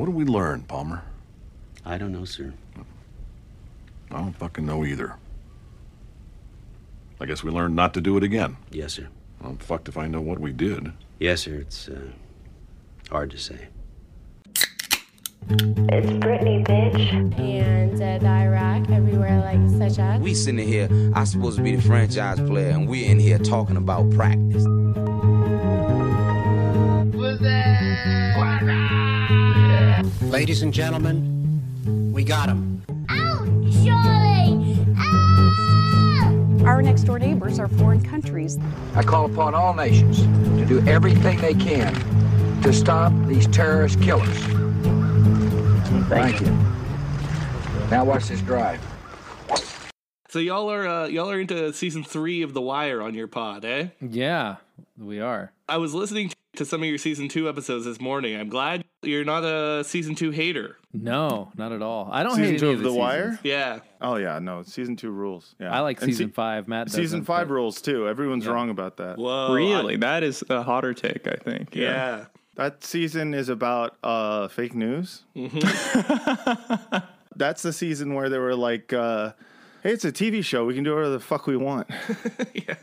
What did we learn, Palmer? I don't know, sir. I don't fucking know either. I guess we learned not to do it again. Yes, sir. I'm fucked if I know what we did. Yes, sir. It's uh, hard to say. It's Britney, bitch. and uh, the Iraq everywhere, like such as. We sitting here, I'm supposed to be the franchise player, and we're in here talking about practice. Ladies and gentlemen, we got him. Out, Charlie! Out! Our next door neighbors are foreign countries. I call upon all nations to do everything they can to stop these terrorist killers. Thank you. Now watch this drive. So y'all are uh, y'all are into season three of The Wire on your pod, eh? Yeah, we are. I was listening to some of your season two episodes this morning. I'm glad you're not a season two hater. No, not at all. I don't Season hate two any of of the, The Wire? Yeah, Oh yeah, no, season two rules. Yeah, I like And season se- five. Matt Season doesn't, five but- rules too. Everyone's wrong about that. Whoa, really? that is a hotter take, I think. Yeah. That season is about uh, fake news. Mm-hmm. That's the season where they were like, uh, "Hey, it's a TV show. We can do whatever the fuck we want."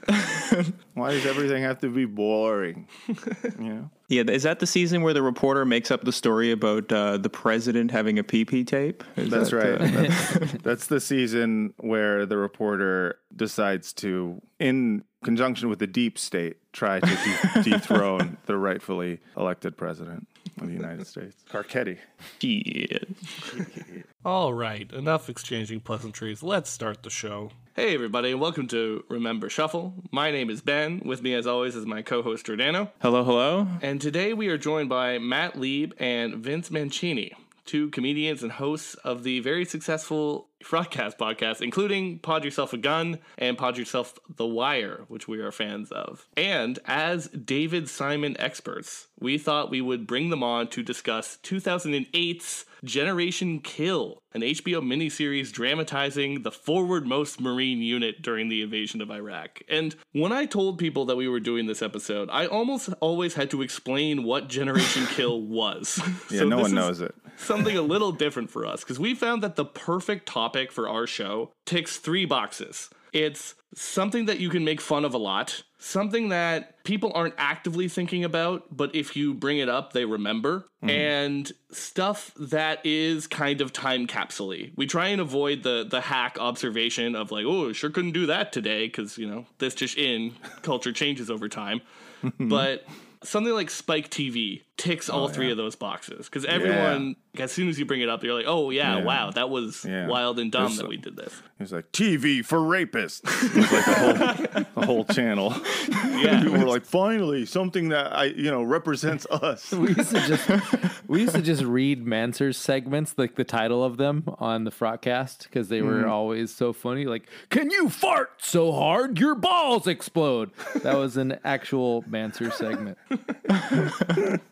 Why does everything have to be boring? you know? Yeah, is that the season where the reporter makes up the story about uh, the president having a PP tape? Is That's that, right. uh, That's, that's the season where the reporter decides to, in conjunction with the deep state, try to de- dethrone the rightfully elected president of the United States, Carcetti. shit. All right, enough exchanging pleasantries. Let's start the show. Hey, everybody, and welcome to Remember Shuffle. My name is Ben. With me, as always, is my co host, Jordano. Hello, hello. And today we are joined by Matt Lieb and Vince Mancini, two comedians and hosts of the very successful Podcast, including Pod Yourself a Gun and Pod Yourself The Wire, which we are fans of. And as David Simon experts, we thought we would bring them on to discuss 2008's Generation Kill, an HBO miniseries dramatizing the forwardmost Marine unit during the invasion of Iraq. And when I told people that we were doing this episode, I almost always had to explain what Generation Kill was. Yeah, So no one knows it. Something a little different for us because we found that the perfect topic for our show ticks three boxes. It's something that you can make fun of a lot, something that people aren't actively thinking about, but if you bring it up, they remember, hmm. and stuff that is kind of time capsule We try and avoid the the hack observation of like, oh, sure couldn't do that today because you know this just in culture changes over time, but. Something like Spike TV ticks oh, all three of those boxes because everyone, as soon as you bring it up, you're like, "Oh yeah, Yeah. wow, that was Yeah. wild and dumb There's that some- we did this." It was like TV for rapists. It was like a whole, a whole channel. Yeah. People were like, finally, something that I, you know, represents us. We used to just we used to just read Manswers segments, like the title of them on the Frotcast, because they were mm-hmm. always so funny. Like, can you fart so hard your balls explode? That was an actual Manser segment.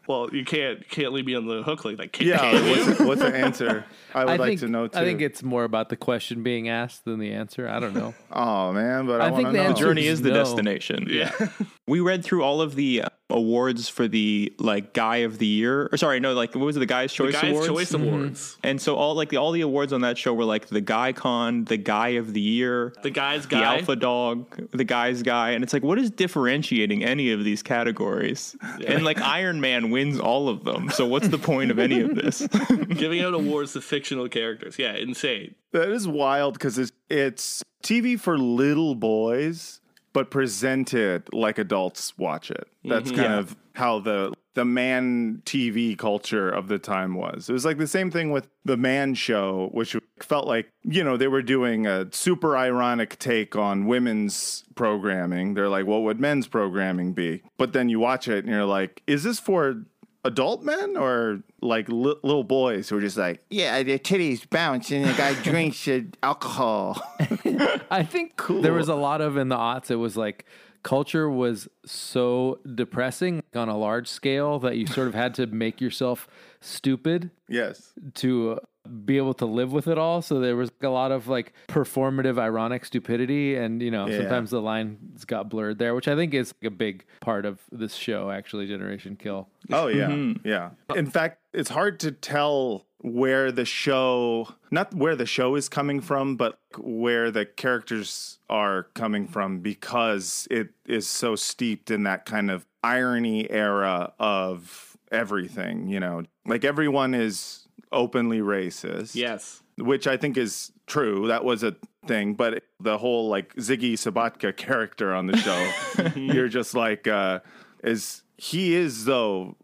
Well, you can't can't leave me on the hook like that. Can, Yeah, can you? what's, what's the answer? I would I like think to know too. I think it's more about the question being asked than the answer. I don't know. oh man, but I, I think want the to know. answer- Journey is the No. destination. Yeah. We read through all of the uh, awards for the like guy of the year, or sorry, no, like what was it, the Guy's Choice Guys' Awards? Choice mm-hmm. Awards. And so all like the, all the awards on that show were like the Guy Con, the Guy of the Year, The guy's the guy. Alpha Dog, the Guy's Guy, and it's like what is differentiating any of these categories? And like Iron Man wins all of them, so what's the point of any of this? giving out awards to fictional characters. Yeah, insane. That is wild because it's, it's TV for little boys, but present it like adults watch it. That's mm-hmm. kind Yeah. of how the the man TV culture of the time was. It was like the same thing with the Man Show, which felt like you know they were doing a super ironic take on women's programming. They're like, what would men's programming be? But then you watch it and you're like, is this for adult men or like li- little boys who are just like, yeah, their titties bounce and the guy drinks uh, alcohol. I think cool. there was a lot of in the aughts. It was like culture was so depressing on a large scale that you sort of had to make yourself stupid yes. to be able to live with it all. So there was a lot of like performative, ironic stupidity, and you know Yeah. sometimes the lines got blurred there, which I think is a big part of this show. Actually, Generation Kill. Oh yeah, Mm-hmm. yeah. In fact, it's hard to tell where the show not where the show is coming from, but where the characters are coming from because it is so steeped in that kind of irony era of everything, you know. Like everyone is openly racist. Yes. Which I think is true. That was a thing, but the whole like Ziggy Sobotka character on the show, you're just like uh is he is though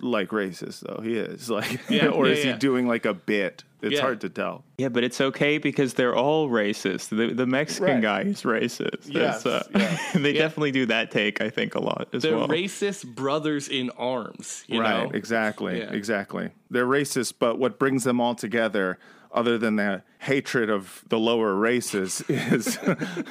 like racist though. He is like Yeah, or yeah, is yeah. he doing like a bit? It's Yeah. hard to tell. Yeah, but it's okay because they're all racist. The the Mexican Right. guy is racist. Yes, It's, uh, they definitely do that take, I think, a lot as They're well. racist brothers in arms. You right, know? exactly. Yeah. Exactly. They're racist, but what brings them all together other than the hatred of the lower races is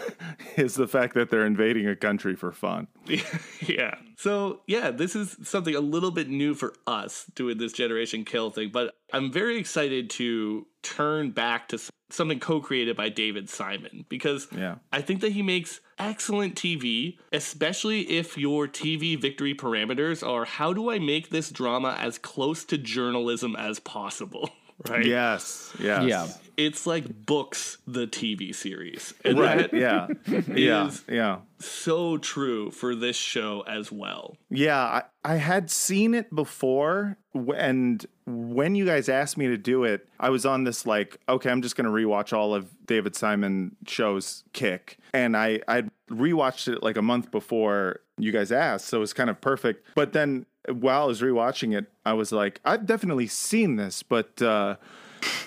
is the fact that they're invading a country for fun. yeah. So yeah, this is something a little bit new for us doing this generation kill thing, but I'm very excited to turn back to something co-created by David Simon because Yeah. I think that he makes excellent TV, especially if your TV victory parameters are how do I make this drama as close to journalism as possible, right? Yes. Yes. Yeah. It's like books the TV series. And Right. that Yeah. Yeah. Yeah. so true for this show as well. Yeah, I, I had seen it before, and when you guys asked me to do it, I was on this like, okay, I'm just gonna rewatch all of David Simon shows kick, and I I rewatched it like a month before you guys asked, so it was kind of perfect. But then while I was rewatching it, I was like, I've definitely seen this, but. uh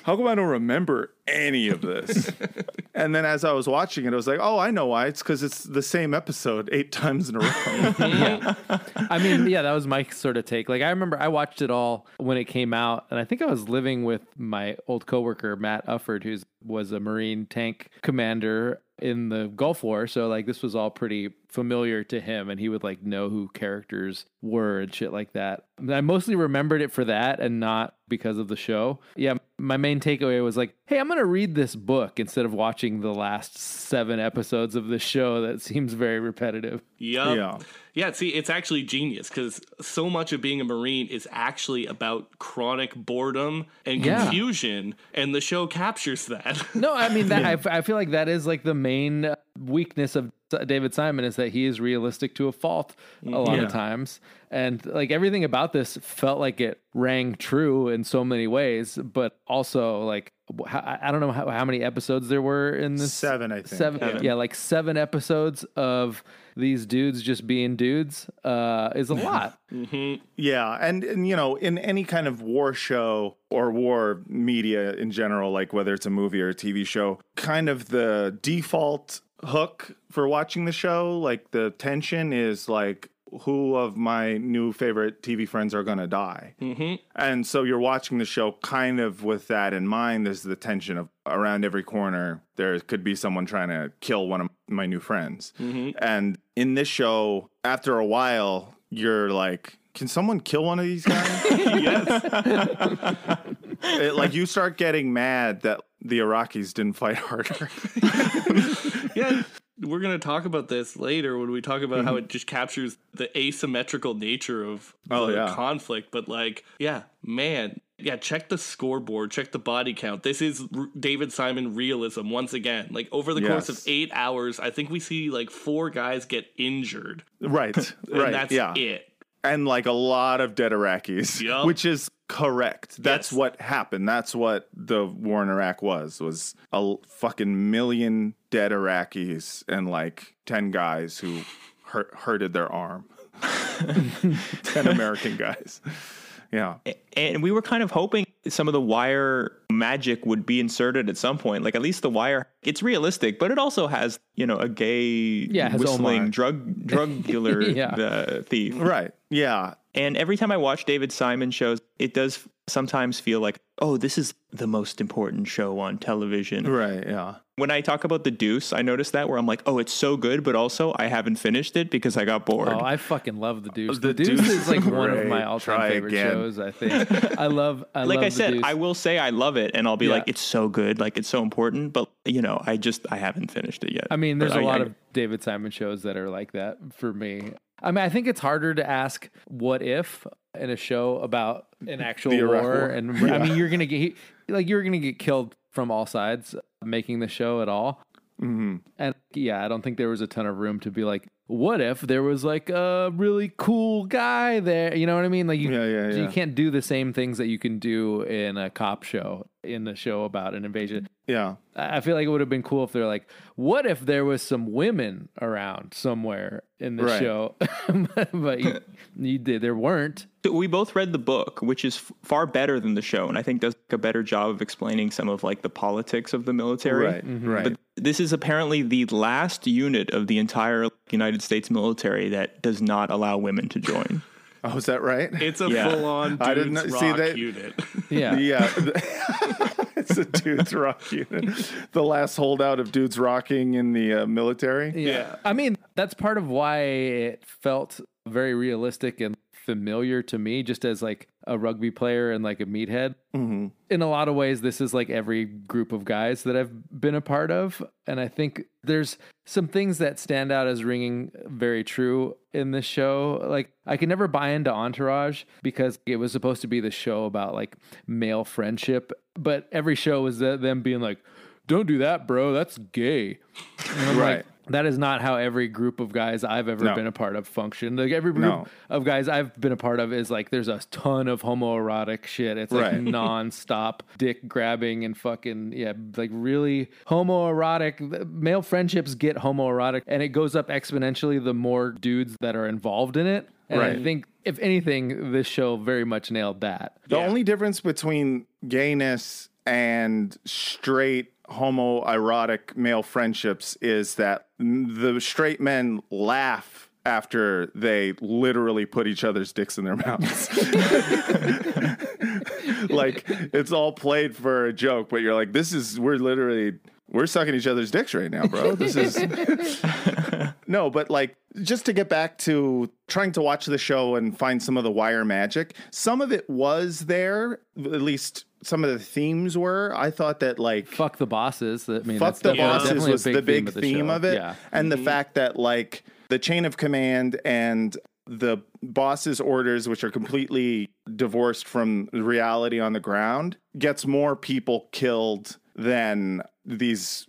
how come I don't remember any of this? and then as I was watching it, I was like, oh, I know why. It's because it's the same episode eight times in a row. yeah. I mean, yeah, that was my sort of take. Like, I remember I watched it all when it came out, and I think I was living with my old coworker Matt Ufford, who was a Marine tank commander in the Gulf War. So, like, this was all pretty familiar to him, and he would like know who characters were and shit like that. I mostly remembered it for that, and not because of the show. Yeah, my main takeaway was like, hey, I'm gonna read this book instead of watching the last seven episodes of this show that seems very repetitive. Yup. Yeah. Yeah. See, it's actually genius because so much of being a Marine is actually about chronic boredom and Yeah. confusion, and the show captures that. No, I mean that. I, I feel like that is like the main uh, weakness of David Simon is that he is realistic to a fault a lot Yeah. of times, and like everything about this felt like it rang true in so many ways, but also like wh- I I don't know how, how many episodes there were in this Seven, I think. Seven, Seven. yeah, like seven episodes of these dudes just being dudes uh, is a lot. Yeah, and, and you know, in any kind of war show or war media in general, like whether it's a movie or a TV show, kind of the default hook for watching the show, like the tension is like who of my new favorite TV friends are going to die. mm-hmm. And so you're watching the show kind of with that in mind. There's the tension of around every corner, there could be someone trying to kill one of my new friends. Mhm. And in this show, after a while, you're like, can someone kill one of these guys? It- like you start getting mad that the Iraqis didn't fight harder. yeah. We're going to talk about this later when we talk about how it mm-hmm. just captures the asymmetrical nature of Oh, the yeah. conflict. But, like, yeah, man. Yeah, check the scoreboard, check the body count. This is R- David Simon realism once again. Like, over the course of eight hours, I think we see like four guys get injured. right, And right, that's yeah. it. And like a lot of dead Iraqis, Yup. which is correct. That's Yes. what happened. That's what the war in Iraq was was a fucking million dead Iraqis and like ten guys who hurt, hurted their arm. ten American guys. Yeah. And we were kind of hoping some of the wire magic would be inserted at some point. Like at least the wire, it's realistic, but it also has you know a gay Yeah, whistling drug drug dealer Yeah. uh, thief. Right. Yeah. And every time I watch David Simon shows, it does sometimes feel like, oh, this is the most important show on television. Right. Yeah. When I talk about the Deuce, I notice that where I'm like, oh, it's so good, but also I haven't finished it because I got bored. Oh, I fucking love the Deuce. The The, Deuce, Deuce is like is one of my all-time favorite again. shows. I think I love. I like love I The said, Deuce. I will say I love it, and I'll be Yeah. like, it's so good, like it's so important. But you know, I just I haven't finished it yet. I mean, there's But a I- lot I- of David Simon shows that are like that for me. I mean, I think it's harder to ask what if in a show about an actual war, War. and Yeah. I mean, you're gonna get like you're gonna get killed from all sides making the show at all. hmm And yeah, I don't think there was a ton of room to be like, what if there was like a really cool guy there? You know what I mean? Like you, Yeah, yeah, you can't do the same things that you can do in a cop show in the show about an invasion. Yeah. I I feel like it would have been cool if they're like, what if there was some women around somewhere in the Right. show? but you, you did. There weren't. we both read the book, which is f- far better than the show, and I think does a better job of explaining some of like the politics of the military. Right. Mm-hmm. Right. But this is apparently the last unit of the entire United States military that does not allow women to join. Oh, is that right? It's a Yeah. full-on I didn't dudes know- see rock that- unit. Yeah. Yeah. it's a dudes rock unit. The last holdout of dudes rocking in the uh, military. Yeah. I mean, that's part of why it felt very realistic and familiar to me, just as like a rugby player and like a meathead. hmm in a lot of ways, this is like every group of guys that I've been a part of. And I think there's some things that stand out as ringing very true in this show. Like, I can never buy into Entourage because it was supposed to be the show about like male friendship, but every show was them being like, don't do that, bro. That's gay. Right. like, that is not how every group of guys I've ever No. been a part of function. Like every group No. of guys I've been a part of is like there's a ton of homoerotic shit. It's like Right. non-stop dick grabbing and fucking yeah, like really homoerotic. Male friendships get homoerotic and it goes up exponentially the more dudes that are involved in it. And I think if anything, this show very much nailed that. The only difference between gayness and straight homoerotic male friendships is that the straight men laugh after they literally put each other's dicks in their mouths. like it's all played for a joke, but you're like, this is we're literally we're sucking each other's dicks right now, bro. This is no, but like just to get back to trying to watch the show and find some of the wire magic, some of it was there, at least some of the themes were. I thought that like Fuck the bosses. I mean, fuck that's the bosses definitely a was the big of the theme of it. Yeah. And Mm-hmm. the fact that like the chain of command and the boss's orders, which are completely divorced from reality on the ground, gets more people killed than these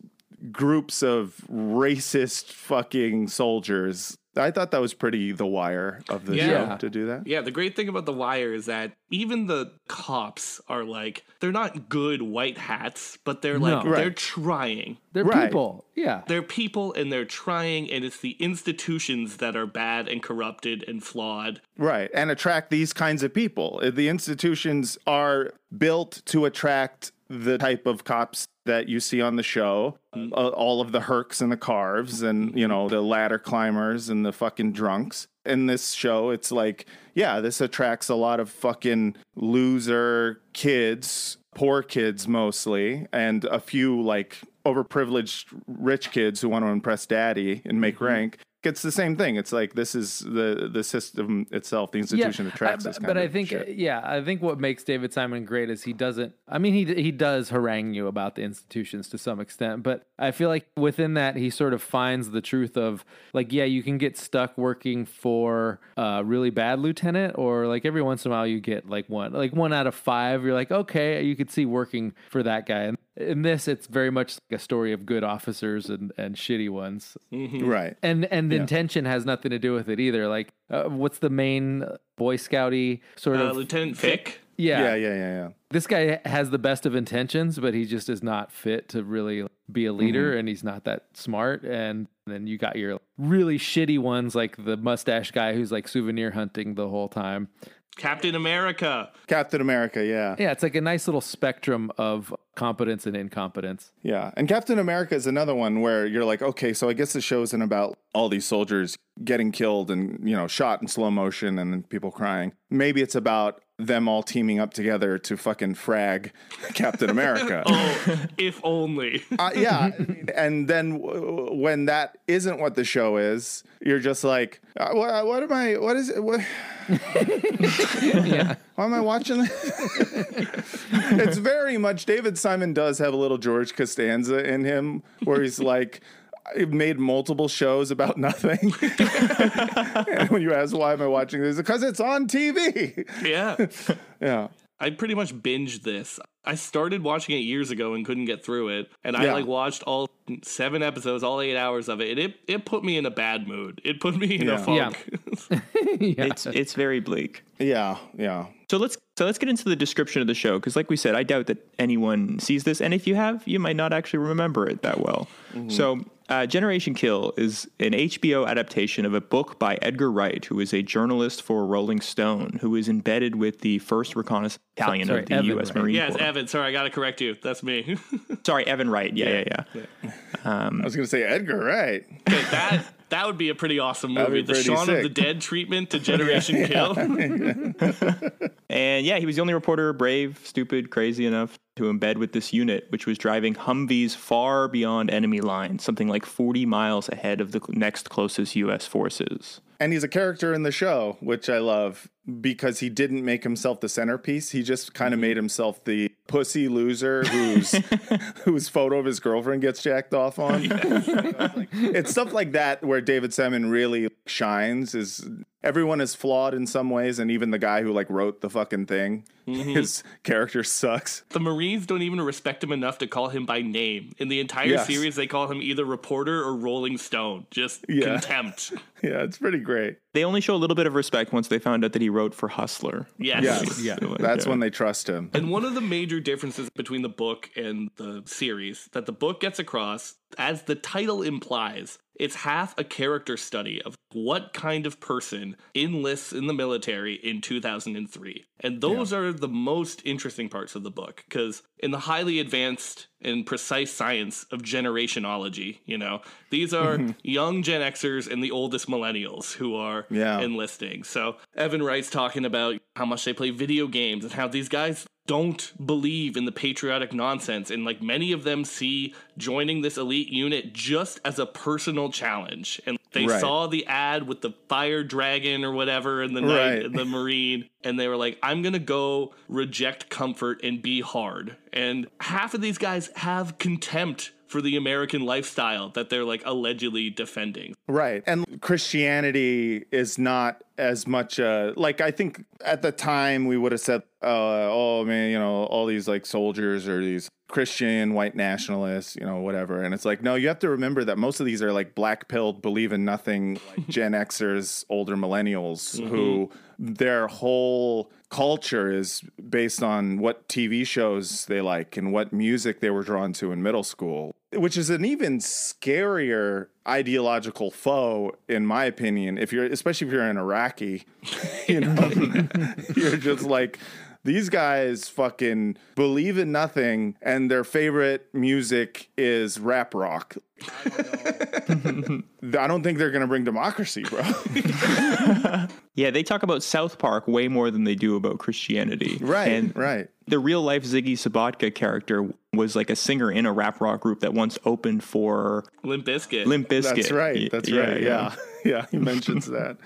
groups of racist fucking soldiers. I thought that was pretty the wire of the Yeah. show to do that. Yeah, the great thing about The Wire is that even the cops are like, they're not good white hats, but they're like, No. they're trying. They're Right. people. Yeah. They're people and they're trying, and it's the institutions that are bad and corrupted and flawed. Right. And attract these kinds of people. The institutions are built to attract the type of cops that you see on the show. Uh, all of the Hercs and the carves and, you know, the ladder climbers and the fucking drunks. In this show, it's like, yeah, this attracts a lot of fucking loser kids, poor kids mostly, and a few like overprivileged rich kids who want to impress daddy and make rank. It's the same thing. It's like this is the the system itself, the institution attracts I- this kind but of I think, shit. yeah, I think what makes David Simon great is he doesn't. I mean, he he does harangue you about the institutions to some extent, but I feel like within that he sort of finds the truth of like, yeah, you can get stuck working for a really bad lieutenant, or like every once in a while you get like one, like one out of five. You're like, okay, you could see working for that guy. And in this, it's very much like a story of good officers and and shitty ones. Right. And and the intention has nothing to do with it either. Like, uh, what's the main Boy Scouty sort Uh, of? Lieutenant Fick. yeah, Yeah, yeah, yeah, yeah. This guy has the best of intentions, but he just is not fit to really be a leader, Mm-hmm. and he's not that smart. And then you got your really shitty ones, like the mustache guy who's like souvenir hunting the whole time. Captain America. Captain America, yeah. Yeah, it's like a nice little spectrum of competence and incompetence. Yeah. And Captain America is another one where you're like, okay, so I guess the show isn't about all these soldiers getting killed and, you know, shot in slow motion and people crying. Maybe it's about them all teaming up together to fucking frag Captain America. Oh, if only. Uh, yeah, and then w- when that isn't what the show is, you're just like, uh, what, what am I? What is it? What? Why am I watching this? it's very much David Simon does have a little George Costanza in him, where he's like. I've made multiple shows about nothing. and when you ask why am I watching this, because it's on TV. Yeah. Yeah. I pretty much binged this. I started watching it years ago and couldn't get through it. And I like watched all seven episodes, all eight hours of it. And it, it put me in a bad mood. It put me in a Yeah. funk. It's it's very bleak. Yeah, yeah. So let's so let's get into the description of the show because, like we said, I doubt that anyone sees this, and if you have, you might not actually remember it that well. So, uh, Generation Kill is an HBO adaptation of a book by Edgar Wright, who is a journalist for Rolling Stone, who is embedded with the First Reconnaissance Battalion sorry, of the Evan U.S. Wright. Marine yeah, it's Corps. Evan. Sorry, I got to correct you. That's me. Sorry, Evan Wright. Yeah, yeah, yeah. Um, I was gonna say Edgar Wright. Okay, that that would be a pretty awesome movie. be The pretty Shaun of the Dead treatment to Generation Kill. And yeah, he was the only reporter brave, stupid, crazy enough to embed with this unit, which was driving Humvees far beyond enemy lines, something like 40 miles ahead of the next closest U.S. forces. And he's a character in the show, which I love because he didn't make himself the centerpiece. He just kind of mm-hmm. made himself the pussy loser whose whose photo of his girlfriend gets jacked off on. it's stuff like that where David Simon really shines. Is everyone is flawed in some ways, and even the guy who like wrote the fucking thing, mm-hmm. his character sucks. The Marines don't even respect him enough to call him by name. In the entire Yes. series, they call him either reporter or Rolling Stone. Just Yeah. contempt. Yeah, it's pretty great. They only show a little bit of respect once they found out that he wrote for Hustler. Yes. Yes, Yeah. that's Yeah. when they trust him. And one of the major differences between the book and the series that the book gets across, as the title implies, it's half a character study of what kind of person enlists in the military in 2003. And those are the most interesting parts of the book because in the highly advanced and precise science of generationology, you know, these are mm-hmm. young Gen Xers and the oldest millennials who are Yeah. enlisting. So Evan Wright's talking about how much they play video games and how these guys don't believe in the patriotic nonsense and like many of them see joining this elite unit just as a personal challenge and they Right. saw the ad with the fire dragon or whatever in the night Right. the marine and they were like i'm gonna go reject comfort and be hard and half of these guys have contempt for the american lifestyle that they're like allegedly defending Right. And Christianity is not as much uh like I think at the time we would have said uh oh man, you know, all these like soldiers or these Christian white nationalists, you know, whatever. And it's like no, you have to remember that most of these are like black pilled believe in nothing like Gen Xers, older millennials who their whole culture is based on what TV shows they like and what music they were drawn to in middle school, which is an even scarier ideological foe, in my opinion. If you're, especially if you're an Iraqi, you know, you're just like. These guys fucking believe in nothing, and their favorite music is rap rock. I don't think they're gonna bring democracy, bro. Yeah, they talk about South Park way more than they do about Christianity. Right, And right. the real life Ziggy Sobotka character was like a singer in a rap rock group that once opened for limp Bizkit. Limp Bizkit. That's right. Y- That's right. Yeah. Yeah. He mentions that.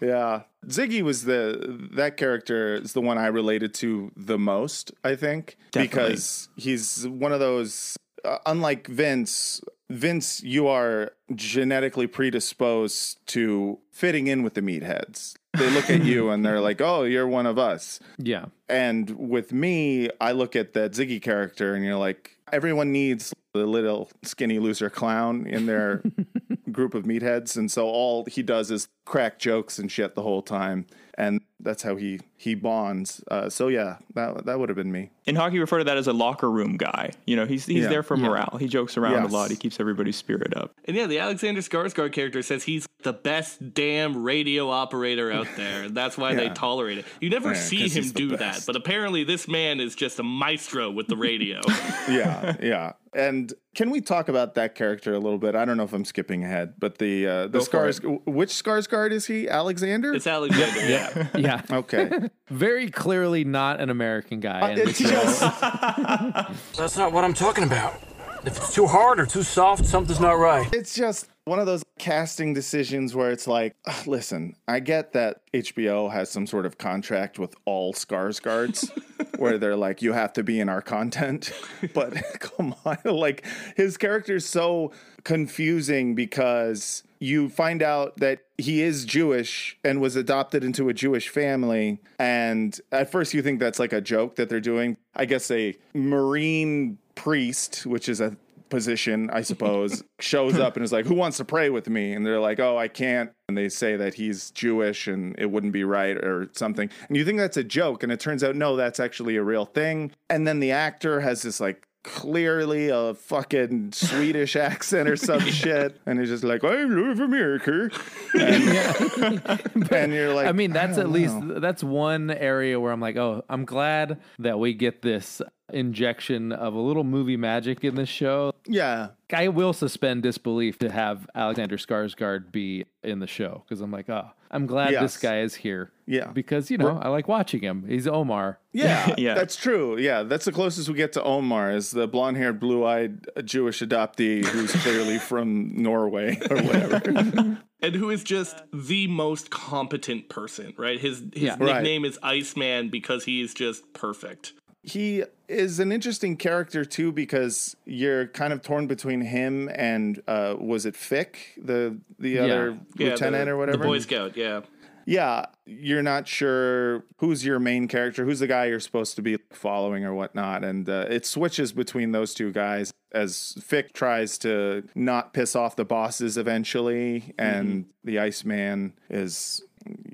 Yeah. Ziggy was the that character is the one I related to the most, I think, Definitely. because he's one of those uh, unlike Vince, Vince you are genetically predisposed to fitting in with the meatheads. They look at you and they're like, "Oh, you're one of us." Yeah. And with me, I look at that Ziggy character and you're like, everyone needs the little skinny loser clown in their group of meatheads. And so all he does is crack jokes and shit the whole time. And that's how he he bonds. Uh, so yeah, that that would have been me. In hockey, we refer to that as a locker room guy. You know, he's he's Yeah. there for morale. He jokes around Yes. a lot. He keeps everybody's spirit up. And yeah, the Alexander Skarsgård character says he's the best damn radio operator out there, and that's why they tolerate it. You never Yeah, see 'cause him he's the do that, but apparently this man is just a maestro with the radio. yeah, yeah. And can we talk about that character a little bit? I don't know if I'm skipping ahead, but the uh, the Go for Skars, which Skarsgård Skarsgård is he? Alexander? It's Alexander. yeah. Yeah. okay. Very clearly not an American guy. Uh, in it's the just That's not what I'm talking about. If it's too hard or too soft, something's not right. it's just one of those casting decisions where it's like, listen, I get that HBO has some sort of contract with all Skarsgårds where they're like, you have to be in our content. But come on, like his character is so confusing because you find out that he is Jewish and was adopted into a Jewish family. And at first you think that's like a joke that they're doing. I guess a Marine priest, which is a position, I suppose, shows up and is like, Who wants to pray with me? And they're like, Oh, I can't. And they say that he's Jewish and it wouldn't be right or something. And you think that's a joke. And it turns out, no, that's actually a real thing. And then the actor has this like clearly a fucking Swedish accent or some shit. And he's just like, I love America. And, and you're like, I mean, that's don't at least know. that's one area where I'm like, oh, I'm glad that we get this injection of a little movie magic in this show. Yeah. I will suspend disbelief to have Alexander Skarsgård be in the show because I'm like, oh, I'm glad Yes. this guy is here. Yeah. because you know I like watching him. He's Omar. Yeah, Yeah. that's true. Yeah, that's the closest we get to Omar is the blonde-haired, blue-eyed Jewish adoptee who's clearly from Norway or whatever. and who is just the most competent person, right? His his Yeah. Right. nickname is Iceman because he is just perfect. He is an interesting character too because you're kind of torn between him and uh, was it Fick, the the other Yeah, lieutenant the, or whatever? The Boy Scout, yeah. yeah, you're not sure who's your main character, who's the guy you're supposed to be following or whatnot, and uh, it switches between those two guys as Fick tries to not piss off the bosses eventually, and the Iceman is.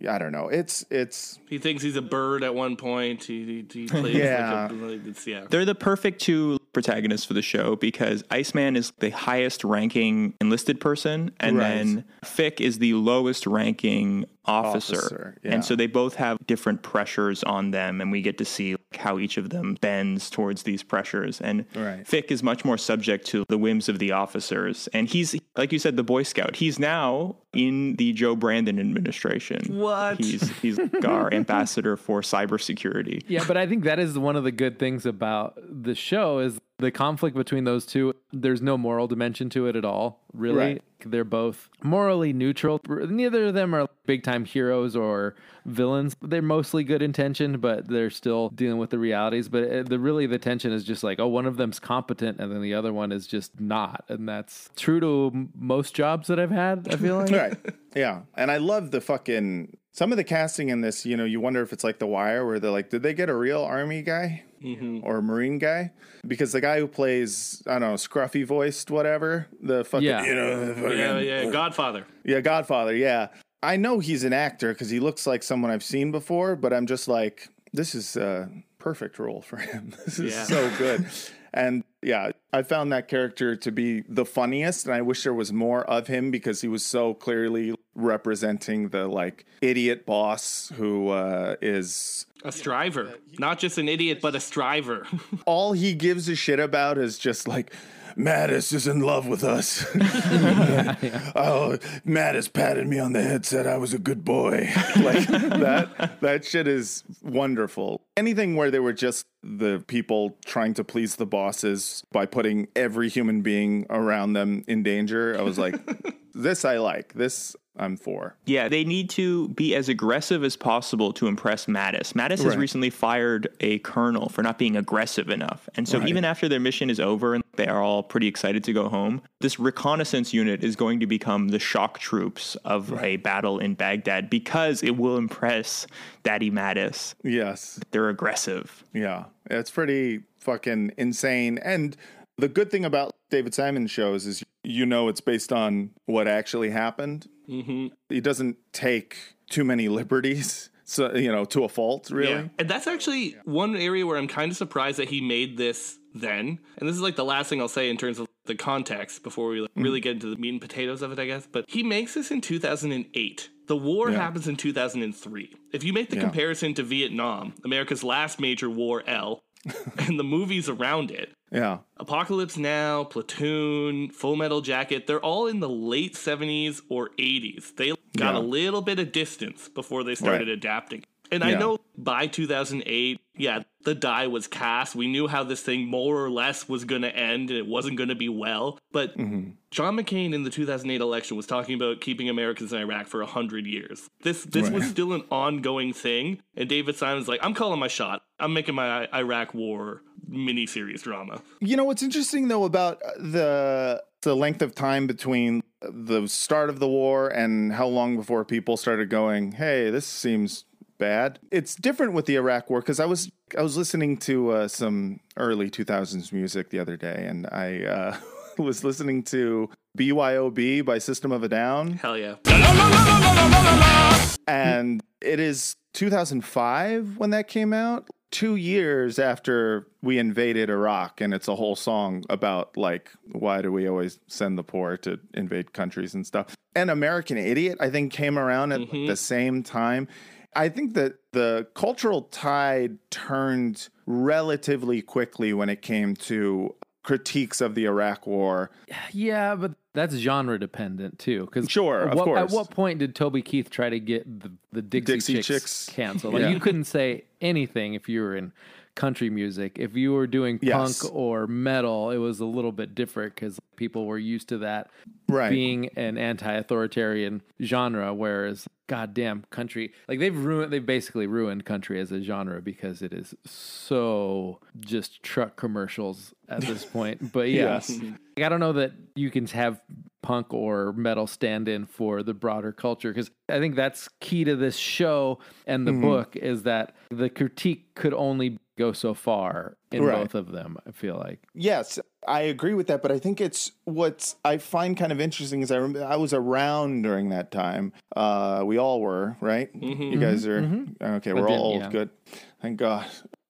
I don't know. It's it's He thinks he's a bird at one point. He, he, he plays Yeah. like a, like it's, yeah. They're the perfect two protagonists for the show because Iceman is the highest ranking enlisted person, and Right. then Fick is the lowest ranking officer. Officer, yeah. And so they both have different pressures on them, and we get to see how each of them bends towards these pressures. And Right. Fick is much more subject to the whims of the officers. And he's, like you said, the Boy Scout. He's now in the Joe Brandon administration. What? He's, he's our ambassador for cybersecurity. Yeah, but I think that is one of the good things about the show is the conflict between those two. There's no moral dimension to it at all, really. Right. They're both morally neutral. Neither of them are big time heroes or villains. They're mostly good intentioned, but they're still dealing with the realities. But uh, the really the tension is just like, oh, one of them's competent, and then the other one is just not, and that's true to most jobs that I've had. I feel like. right. Yeah. And I love the fucking some of the casting in this, you know, you wonder if it's like The Wire where they're like, did they get a real army guy or a marine guy? Because the guy who plays, I don't know, scruffy voiced, whatever, the fucking, Yeah. you know, fucking, Yeah, yeah, Godfather. yeah, Godfather. Yeah. I know he's an actor because he looks like someone I've seen before, but I'm just like, this is a perfect role for him. This is Yeah. so good. And yeah, I found that character to be the funniest, and I wish there was more of him because he was so clearly representing the like idiot boss who uh, is A striver. Not just an idiot, but a striver. all he gives a shit about is just like Mattis is in love with us. Oh, Mattis patted me on the head, said I was a good boy. like that that shit is wonderful. Anything where they were just the people trying to please the bosses by putting every human being around them in danger, I was like, this I like. This I'm for. Yeah, they need to be as aggressive as possible to impress Mattis. Mattis has recently fired a colonel for not being aggressive enough. And so Right. even after their mission is over and they are all pretty excited to go home, this reconnaissance unit is going to become the shock troops of a battle in Baghdad because it will impress Daddy Mattis. Yes. They're aggressive. Yeah, it's pretty fucking insane. And the good thing about David Simon shows is you know it's based on what actually happened. hmm He doesn't take too many liberties, so you know, to a fault, really. Yeah. And that's actually one area where I'm kind of surprised that he made this then. And this is like the last thing I'll say in terms of the context before we like, really get into the meat and potatoes of it, I guess. But he makes this in 2008. The war Yeah. happens in 2003. If you make the Yeah. comparison to Vietnam, America's last major war, L, and the movies around it, Yeah. Apocalypse Now, Platoon, Full Metal Jacket, they're all in the late 70s or 80s. They got Yeah. a little bit of distance before they started Right. adapting. And I know by 2008, yeah, the die was cast. We knew how this thing more or less was going to end and it wasn't going to be well. But Mm-hmm. John McCain in the 2008 election was talking about keeping Americans in Iraq for 100 years. This this was still an ongoing thing. And David Simon's like, I'm calling my shot. I'm making my I- Iraq war miniseries drama. You know what's interesting though about the the length of time between the start of the war and how long before people started going, "Hey, this seems bad." It's different with the Iraq war because I was I was listening to uh, some early 2000s music the other day, and I uh, was listening to BYOB by System of a Down, Hell yeah. and it is 2005 when that came out. Two years after we invaded Iraq, and it's a whole song about like why do we always send the poor to invade countries and stuff. And American Idiot, I think, came around at the same time. I think that the cultural tide turned relatively quickly when it came to critiques of the Iraq War. Yeah, but that's genre dependent too. Because Sure, at of what, At what point did Toby Keith try to get the, the Dixie, Dixie Chicks, Chicks. canceled? Like Yeah. you couldn't say anything if you were in country music. If you were doing Yes. punk or metal, it was a little bit different because people were used to that Right. being an anti-authoritarian genre. Whereas, goddamn, country like they've ruined, they've basically ruined country as a genre because it is so just truck commercials at this point. But yeah, Yes. I don't know that you can have punk or metal stand in for the broader culture because I think that's key to this show and the Mhm. book is that the critique could only go so far in Right. both of them. I feel like. Yes, I agree with that, but I think it's what I find kind of interesting is I remember I was around during that time. Uh, we all were, right? You guys are okay. But We're then- all old. yeah. Good, thank God.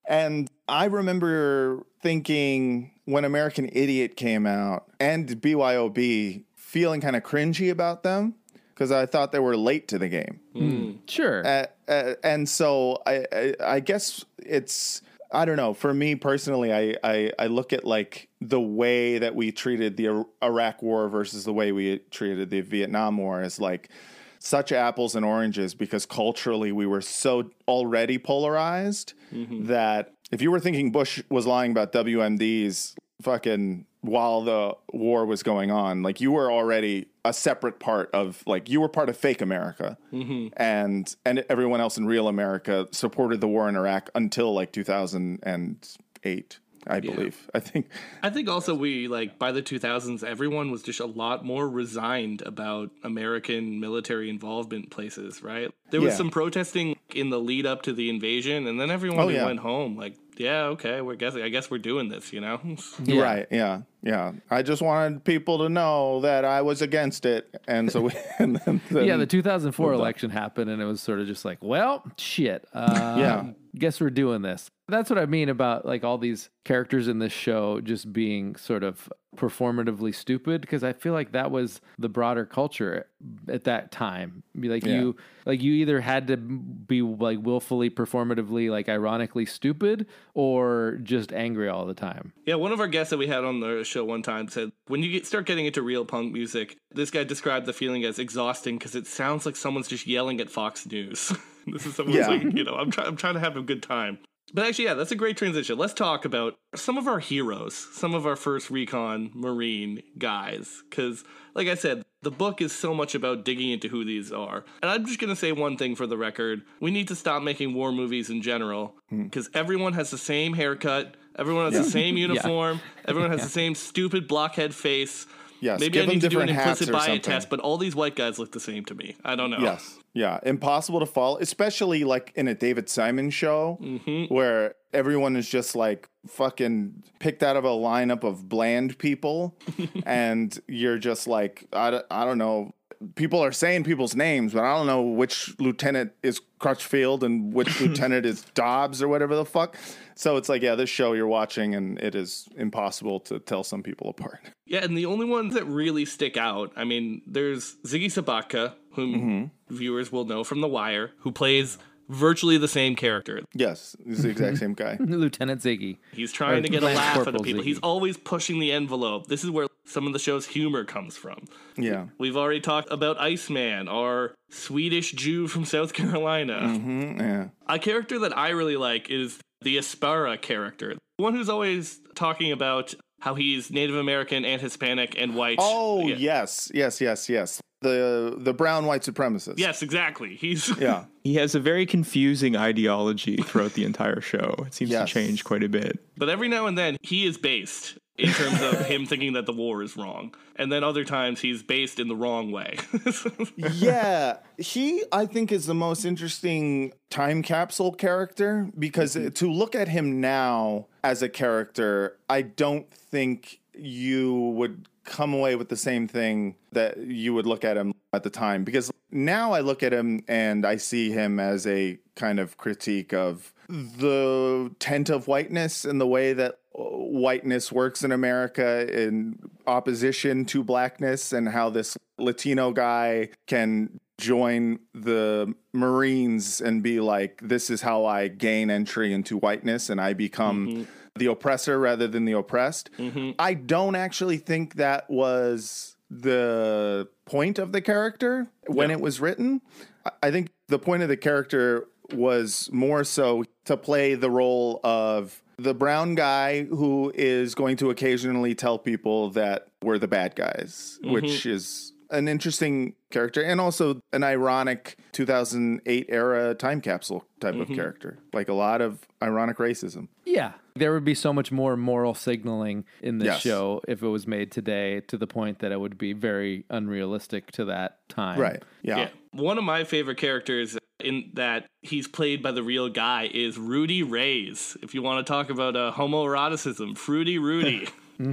And I remember thinking when American Idiot came out and BYOB, feeling kind of cringy about them because I thought they were late to the game. Sure. Uh, uh, and so I, I I guess it's I don't know. For me personally, I, I I look at like the way that we treated the Iraq War versus the way we treated the Vietnam War as like such apples and oranges because culturally we were so already polarized mm-hmm. that if you were thinking Bush was lying about WMDs fucking while the war was going on like you were already a separate part of like you were part of fake America mm-hmm. and and everyone else in real America supported the war in Iraq until like 2008 I believe I think I think also we like by the 2000s, everyone was just a lot more resigned about American military involvement places, right? There was Yeah. some protesting in the lead up to the invasion, and then everyone Oh, yeah. went home. Like, yeah, okay, we're guessing. I guess we're doing this, you know? Right. Yeah. Yeah. I just wanted people to know that I was against it, and so we. And then, then yeah, the 2004 election happened, and it was sort of just like, well, shit. Uh, Yeah. Guess we're doing this. That's what I mean about like all these characters in this show just being sort of performatively stupid because I feel like that was the broader culture at that time. Like Yeah. you, like you either had to be like willfully performatively, like ironically stupid, or just angry all the time. Yeah, one of our guests that we had on the show one time said when you get, start getting into real punk music, this guy described the feeling as exhausting because it sounds like someone's just yelling at Fox News. this is someone's Yeah. like, you know, I'm trying, I'm trying to have a good time. But actually, yeah, that's a great transition. Let's talk about some of our heroes, some of our first recon Marine guys. Because, like I said, the book is so much about digging into who these are. And I'm just going to say one thing for the record we need to stop making war movies in general because everyone has the same haircut, everyone has the same uniform, everyone has the same stupid blockhead face. Yes, Maybe give I need to do an implicit bias test, but all these white guys look the same to me. I don't know. Yes. Yeah. Impossible to follow, especially like in a David Simon show mm-hmm. where everyone is just like fucking picked out of a lineup of bland people. and you're just like, I, don't- I don't know. People are saying people's names, but I don't know which lieutenant is Crutchfield and which lieutenant is Dobbs or whatever the fuck. So it's like, yeah, this show you're watching, and it is impossible to tell some people apart. Yeah, and the only ones that really stick out, I mean, there's Ziggy Sobotka, whom Mm-hmm. viewers will know from The Wire, who plays virtually the same character. Yes, he's the exact same guy. Lieutenant Ziggy. He's trying Or to get a Lance laugh out of people. Ziggy. He's always pushing the envelope. This is where some of the show's humor comes from. Yeah. We've already talked about Iceman, our Swedish Jew from South Carolina. Mm-hmm. Yeah. A character that I really like is the Espera character, the one who's always talking about how he's Native American and Hispanic and white. Oh Yeah. yes, yes, yes, yes. The the brown white supremacist. Yes, exactly. He's Yeah. He has a very confusing ideology throughout the entire show. It seems Yes. to change quite a bit. But every now and then he is based in terms of him thinking that the war is wrong. And then other times he's based in the wrong way. yeah, he I think is the most interesting time capsule character because Mm-hmm. to look at him now as a character, I don't think you would come away with the same thing that you would look at him at the time because now I look at him and I see him as a kind of critique of the tent of whiteness and the way that whiteness works in America in opposition to blackness and how this Latino guy can join the Marines and be like, this is how I gain entry into whiteness and I become mm-hmm. the oppressor rather than the oppressed. Mm-hmm. I don't actually think that was the point of the character when it was written. I- I think the point of the character was more so to play the role of the brown guy who is going to occasionally tell people that we're the bad guys, mm-hmm. which is an interesting character and also an ironic 2008 era time capsule type of mm-hmm. character. Like a lot of ironic racism. Yeah. There would be so much more moral signaling in this Yes. show if it was made today to the point that it would be very unrealistic to that time. Right. Yeah. Yeah. One of my favorite characters in that he's played by the real guy is Rudy Reyes. If you want to talk about uh, homoeroticism, Fruity Rudy.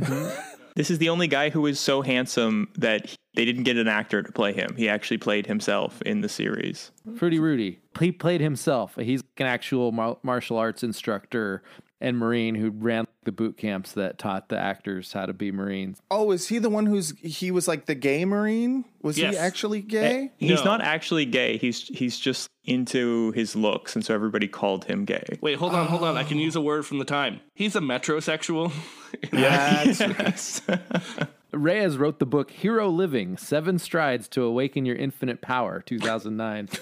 This is the only guy who is so handsome that he- they didn't get an actor to play him. He actually played himself in the series. Fruity Rudy. He played himself. He's an actual mar- martial arts instructor and Marine who ran the boot camps that taught the actors how to be Marines. Oh, is he the one who's he was like the gay marine? Was Yes. he actually gay? Eh, he's No. not actually gay. He's he's just into his looks, and so everybody called him gay. Wait, hold on, hold on. I can use a word from the time. He's a metrosexual. That's Reyes wrote the book Hero Living Seven Strides to Awaken Your Infinite Power, 2009.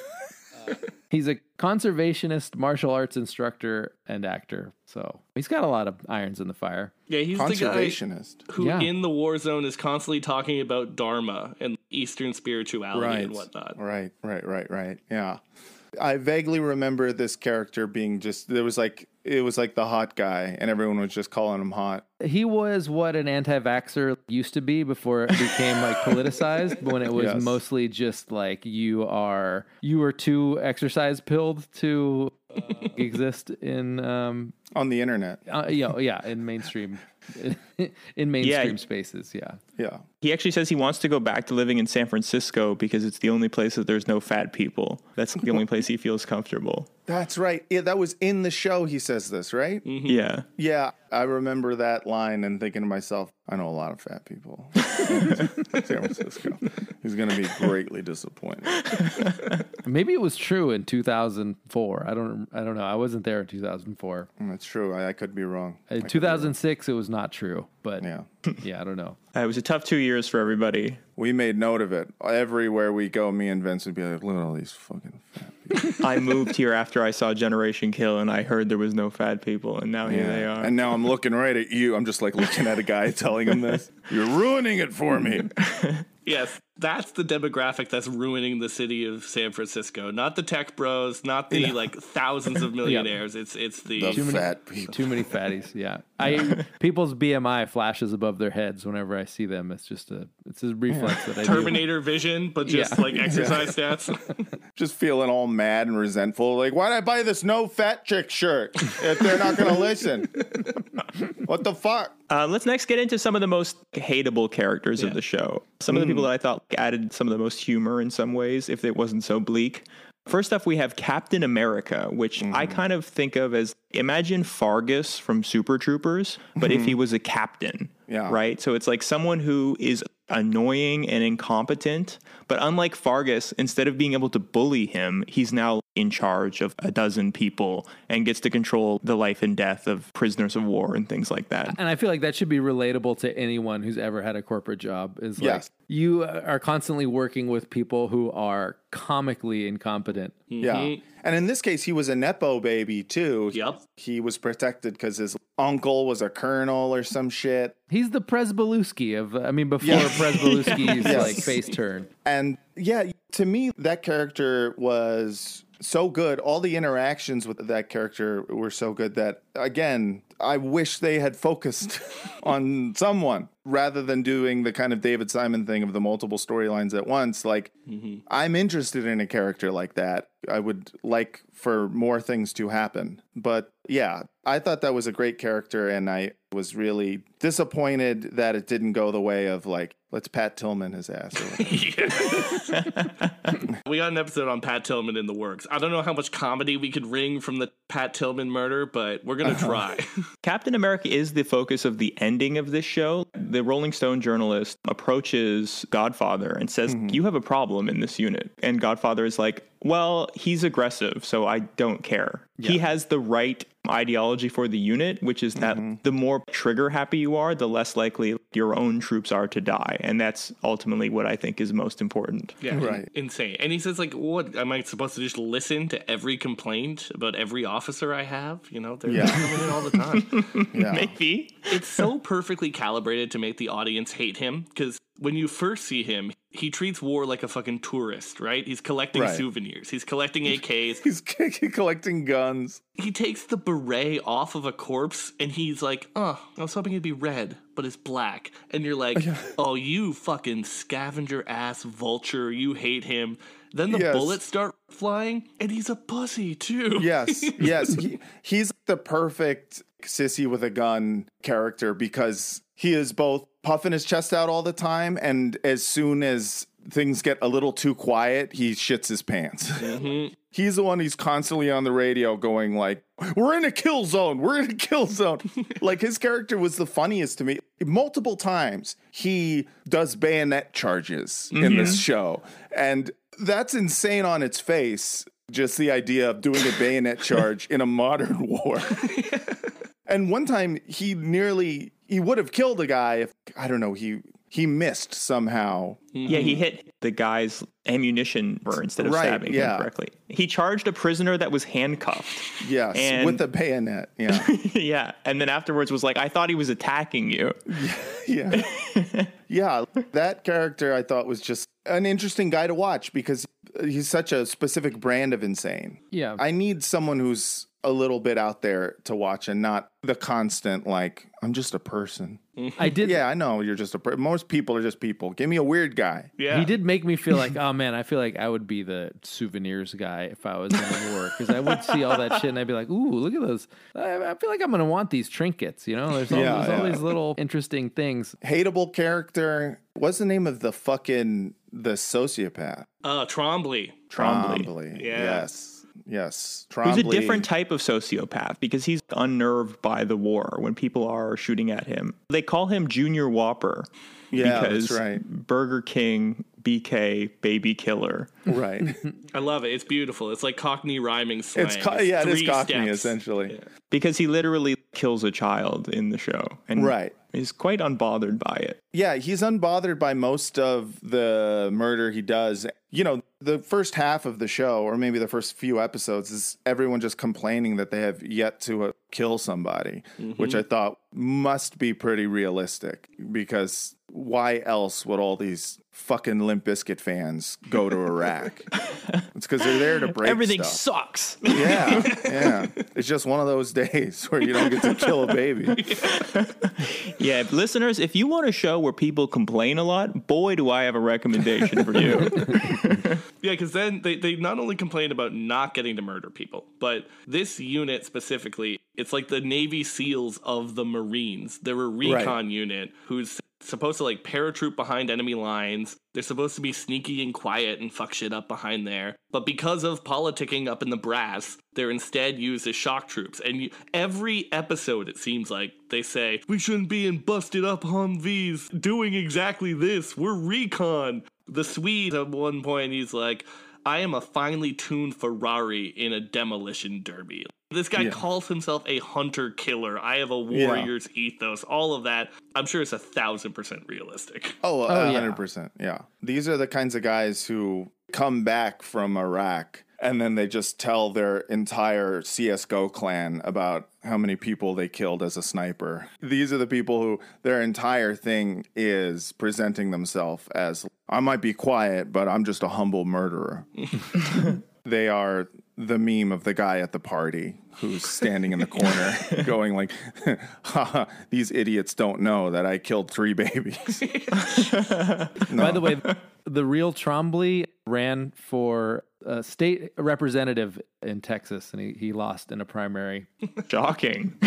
He's a conservationist, martial arts instructor, and actor. So he's got a lot of irons in the fire. Yeah, he's the guy conservationist. who Yeah. in the war zone is constantly talking about Dharma and Eastern spirituality Right. and whatnot. Right, right, right, right. Yeah. I vaguely remember this character being just there was like it was like the hot guy and everyone was just calling him hot. He was what an anti vaxxer used to be before it became like politicized, when it was Yes. mostly just like you are, you are too exercise pilled to exist in, um, On the internet. uh, you know, yeah, in mainstream, in mainstream spaces. Yeah. Yeah. He actually says he wants to go back to living in San Francisco because it's the only place that there's no fat people. That's the only place he feels comfortable. That's right. Yeah, that was in the show he says this, right? Mm-hmm. Yeah. Yeah, I remember that line and thinking to myself, I know a lot of fat people. in San Francisco. He's going to be greatly disappointed. Maybe it was true in 2004. I don't, I don't know. I wasn't there in 2004. That's mm, true. I, I could be wrong. In could wrong. 2006, it was not true, but Yeah. yeah, I don't know. Uh, it was a tough two years for everybody. We made note of it. Everywhere we go, me and Vince would be like, look at all these fucking fat people. I moved here after I saw Generation Kill and I heard there was no fat people, and now here they are. And now I'm looking right at you. I'm just like looking at a guy telling him this. You're ruining it for me. Yes, that's the demographic that's ruining the city of San Francisco. Not the tech bros, not the like thousands of millionaires. It's it's the, The Too many- fat people. Too many fatties. Yeah, I people's BMI flashes above their heads whenever I see them. It's just a it's a reflex that I do. Terminator vision, but just Yeah. like exercise stats. Just feeling all mad and resentful. Like, why'd I buy this no fat chick shirt if they're not going to listen? what the fuck? Uh, let's next get into some of the most hateable characters of the show. Some of the people that I thought added some of the most humor in some ways, if it wasn't so bleak. First off, we have Captain America, which I mm. kind of think of as imagine Fargus from Super Troopers, but if he mm-hmm. was a captain. Yeah. Right? So it's like someone who is annoying and incompetent, but unlike Fargus, instead of being able to bully him, he's now in charge of a dozen people and gets to control the life and death of prisoners of war and things like that. And I feel like that should be relatable to anyone who's ever had a corporate job. Is like Yes. You are constantly working with people who are comically incompetent. Mm-hmm. Yeah. And in this case, he was a Nepo baby too. Yep. He was protected because his uncle was a colonel or some shit. He's the Pryzbylewski of, I mean, before Yes. Pryzbylewski's Yes. like face turn. And yeah, to me, that character was so good. All the interactions with that character were so good that, again, I wish they had focused on someone rather than doing the kind of David Simon thing of the multiple storylines at once. Like, mm-hmm. I'm interested in a character like that. I would like for more things to happen. But yeah, I thought that was a great character, and I was really disappointed that it didn't go the way of like, let's Pat Tillman his ass. Or. We got an episode on Pat Tillman in the works. I don't know how much comedy we could wring from the Pat Tillman murder, but we're gonna try. Captain America is the focus of the ending of this show. The Rolling Stone journalist approaches Godfather and says, mm-hmm. You have a problem in this unit. And Godfather is like, Well, he's aggressive, so I don't care. He has the right ideology for the unit, which is that mm-hmm. the more trigger happy you are, the less likely your own troops are to die. And that's ultimately what I think is most important. Yeah, Right. insane. And he says, like, what am I supposed to just listen to every complaint about every officer I have? You know, they're Yeah. coming in all the time. yeah. Maybe. it's so perfectly calibrated to make the audience hate him because when you first see him, he treats war like a fucking tourist, right? He's collecting Right. souvenirs. He's collecting AKs. He's collecting guns. he takes the beret off of a corpse and he's like, "Oh, I was hoping it'd be red, but it's black." And you're like, "Oh, you fucking scavenger ass vulture! You hate him." Then the Yes. bullets start flying, and he's a pussy too. Yes, yes. He, he's the perfect sissy with a gun character because he is both puffing his chest out all the time, and as soon as things get a little too quiet, he shits his pants. Mm-hmm. He's the one who's constantly on the radio going like, "We're in a kill zone. We're in a kill zone." like his character was the funniest to me. Multiple times he does bayonet charges in this mm-hmm. show, and that's insane on its face. Just the idea of doing a bayonet charge in a modern war. and one time he nearly he would have killed a guy if I don't know he he missed somehow. Yeah, he hit the guy's ammunition burr instead of Right, stabbing yeah. him correctly. He charged a prisoner that was handcuffed. Yes, And- with a bayonet. Yeah. yeah. And then afterwards was like, I thought he was attacking you. yeah. yeah, that character I thought was just an interesting guy to watch because he's such a specific brand of insane. Yeah. I need someone who's a little bit out there to watch and not the constant like I'm just a person. I did. Yeah, I know you're just a per- most people are just people. Give me a weird guy. Yeah. He did make me feel like, oh man, I feel like I would be the souvenirs guy if I was in the war because I would see all that shit and I'd be like, ooh, look at those. I, I feel like I'm gonna want these trinkets. You know, there's all, Yeah, there's all these little interesting things. Hateable character. What's the name of the fucking the sociopath? Uh, Trombley. Trombley. Yeah. Yes. Yes. Who's a different type of sociopath because he's unnerved by the war when people are shooting at him. They call him Junior Whopper. Yeah, because right. Burger King, BK, baby killer. Right. I love it. It's beautiful. It's like Cockney rhyming slang. it's co- yeah, it is three Cockney steps. essentially. Because he literally kills a child in the show. And Right. he's quite unbothered by it. Yeah, he's unbothered by most of the murder he does. You know, the first half of the show, or maybe the first few episodes, is everyone just complaining that they have yet to uh, kill somebody, which I thought must be pretty realistic because why else would all these fucking Limp Bizkit fans go to Iraq? it's because they're there to break Everything stuff. sucks. Yeah, yeah. It's just one of those days where you don't get to kill a baby. yeah, listeners, if you want a show where people complain a lot, boy, do I have a recommendation for you. Yeah, because then they, they not only complain about not getting to murder people, but this unit specifically, it's like the Navy SEALs of the Marines. They're a recon unit who's supposed to like paratroop behind enemy lines. They're supposed to be sneaky and quiet and fuck shit up behind there. But because of politicking up in the brass, they're instead used as shock troops. And you, every episode, it seems like they say, we shouldn't be in busted up Humvees doing exactly this. We're recon. The Swede at one point, he's like, I am a finely tuned Ferrari in a demolition derby. This guy Yeah. calls himself a hunter killer. I have a warrior's ethos. All of that, I'm sure it's a thousand percent realistic. Oh, Oh, a yeah. hundred percent. Yeah. These are the kinds of guys who come back from Iraq and then they just tell their entire CSGO clan about how many people they killed as a sniper. These are the people who their entire thing is presenting themselves as I might be quiet, but I'm just a humble murderer. they are the meme of the guy at the party who's standing in the corner going like Haha, these idiots don't know that I killed three babies. By the way, the real Trombley ran for a state representative in Texas, and he, he lost in a primary. Shocking.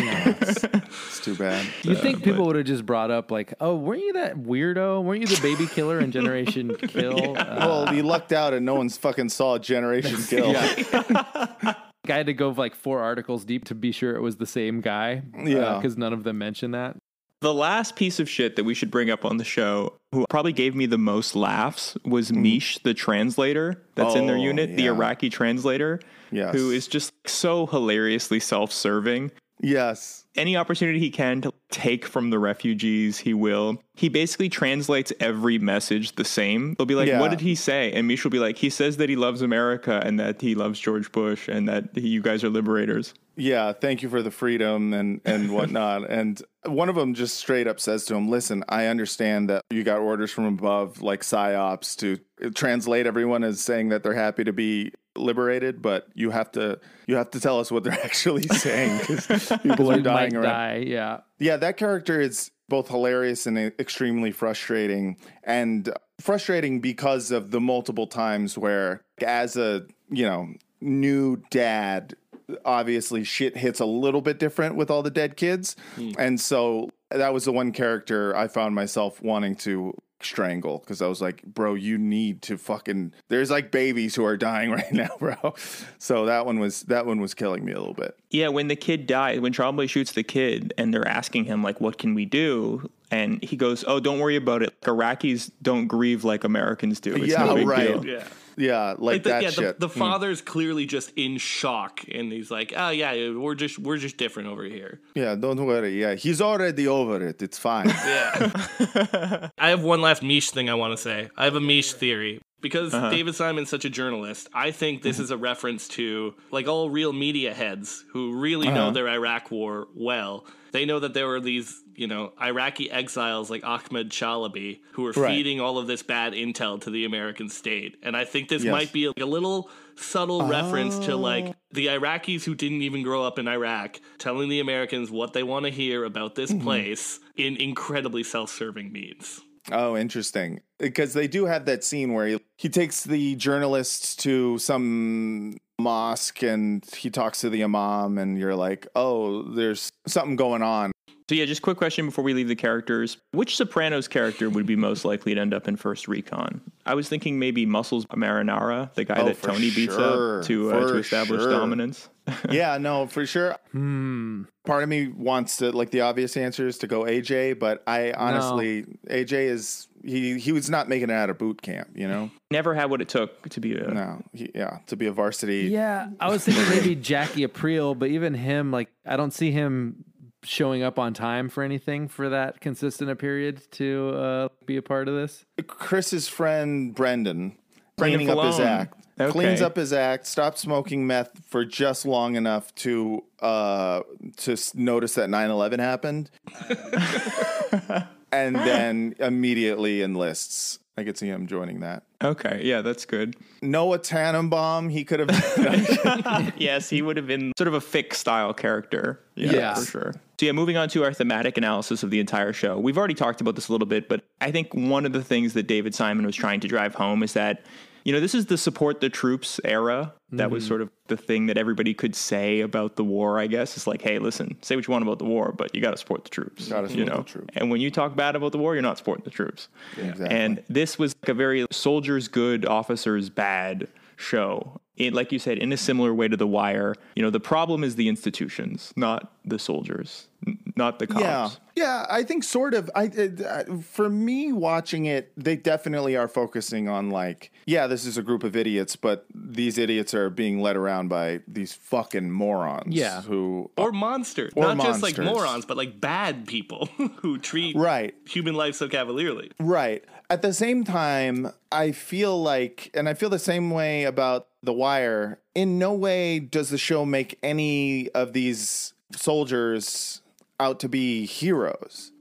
It's too bad. You think people would have just brought up like, "Oh, weren't you that weirdo? Weren't you the baby killer in Generation Kill?" Uh, well, he lucked out and no one's fucking saw Generation Kill. I had to go like four articles deep to be sure it was the same guy. Yeah. because none of them mentioned that. The last piece of shit that we should bring up on the show, who probably gave me the most laughs, was mm-hmm. Mish, the translator that's in their Oh, unit, the. Iraqi translator, Yes. who is just so hilariously self serving. Yes. Any opportunity he can to take from the refugees, he will. He basically translates every message the same. They'll be like, Yeah. What did he say? And Mish will be like, He says that he loves America and that he loves George Bush and that he, you guys are liberators. Yeah, thank you for the freedom and and whatnot. and one of them just straight up says to him, "Listen, I understand that you got orders from above, like psyops, to translate everyone as saying that they're happy to be liberated, but you have to you have to tell us what they're actually saying because people are dying around." die. Yeah. Yeah, that character is both hilarious and extremely frustrating. And frustrating because of the multiple times where, as a, you know, new dad, obviously shit hits a little bit different with all the dead kids. Hmm. And so that was the one character I found myself wanting to strangle because I was like, bro, you need to fucking there's like babies who are dying right now, bro. So that one was that one was killing me a little bit. Yeah, when the kid dies, when Trombley shoots the kid and they're asking him, like, what can we do? And he goes, oh, don't worry about it. Iraqis don't grieve like Americans do. It's Yeah, no big right. deal. Yeah. Yeah, like, the, that yeah, shit. the, the father's clearly just in shock, and he's like, "Oh yeah, we're just we're just different over here." Yeah, don't worry. Yeah, he's already over it. It's fine. Yeah. I have one last Mish thing I want to say. I have a Mish theory. Because Uh-huh. David Simon's such a journalist, I think this is a reference to like all real media heads who really know Uh-huh. their Iraq war well. They know that there were these, you know, Iraqi exiles like Ahmed Chalabi who were Right. feeding all of this bad intel to the American state. And I think this Yes. might be like a little subtle reference to like the Iraqis who didn't even grow up in Iraq telling the Americans what they want to hear about this Mm-hmm. place in incredibly self-serving means. Oh, interesting. Because they do have that scene where he, he takes the journalist to some mosque and he talks to the imam, and you're like, oh, there's something going on. So yeah, just quick question before we leave the characters. Which Sopranos character would be most likely to end up in First Recon? I was thinking maybe Muscles Marinara, the guy Oh, that for Tony beats up to uh, to establish sure. dominance. yeah, no, for sure. Hmm. Part of me wants to like the obvious answer is to go AJ, but I honestly AJ is he he was not making it out of boot camp, you know. Never had what it took to be a No, he, yeah, to be a varsity. Yeah, I was thinking maybe Jackie Aprile, but even him, like, I don't see him showing up on time for anything for that consistent a period to uh, be a part of this. Chris's friend Brendan Brendan cleaning up his act. Okay. Cleans up his act, stops smoking meth for just long enough to uh to notice that 9/11 happened. and then immediately enlists. I could see him joining that. Okay, yeah, that's good. Noah Tannenbaum, he could have yes, he would have been sort of a Fick style character. Yeah, Yes. for sure. So yeah, moving on to our thematic analysis of the entire show. We've already talked about this a little bit, but I think one of the things that David Simon was trying to drive home is that you know this is the support the troops era. That was Mhm. sort of the thing that everybody could say about the war. I guess it's like, hey, listen, say what you want about the war, but you got to support the troops. You support know, the troops. and when you talk bad about the war, you're not supporting the troops. Exactly. And this was like a very soldiers good, officers bad show. It, like you said, in a similar way to The Wire, you know, the problem is the institutions, not the soldiers. N- not the cops. Yeah, yeah. I think sort of. I uh, for me watching it, they definitely are focusing on like, yeah, this is a group of idiots, but these idiots are being led around by these fucking morons. Yeah. who Or monsters. Or Not just like morons, but like bad people who treat Right. human life so cavalierly. Right. At the same time, I feel like, and I feel the same way about The Wire. In no way does the show make any of these soldiers out to be heroes,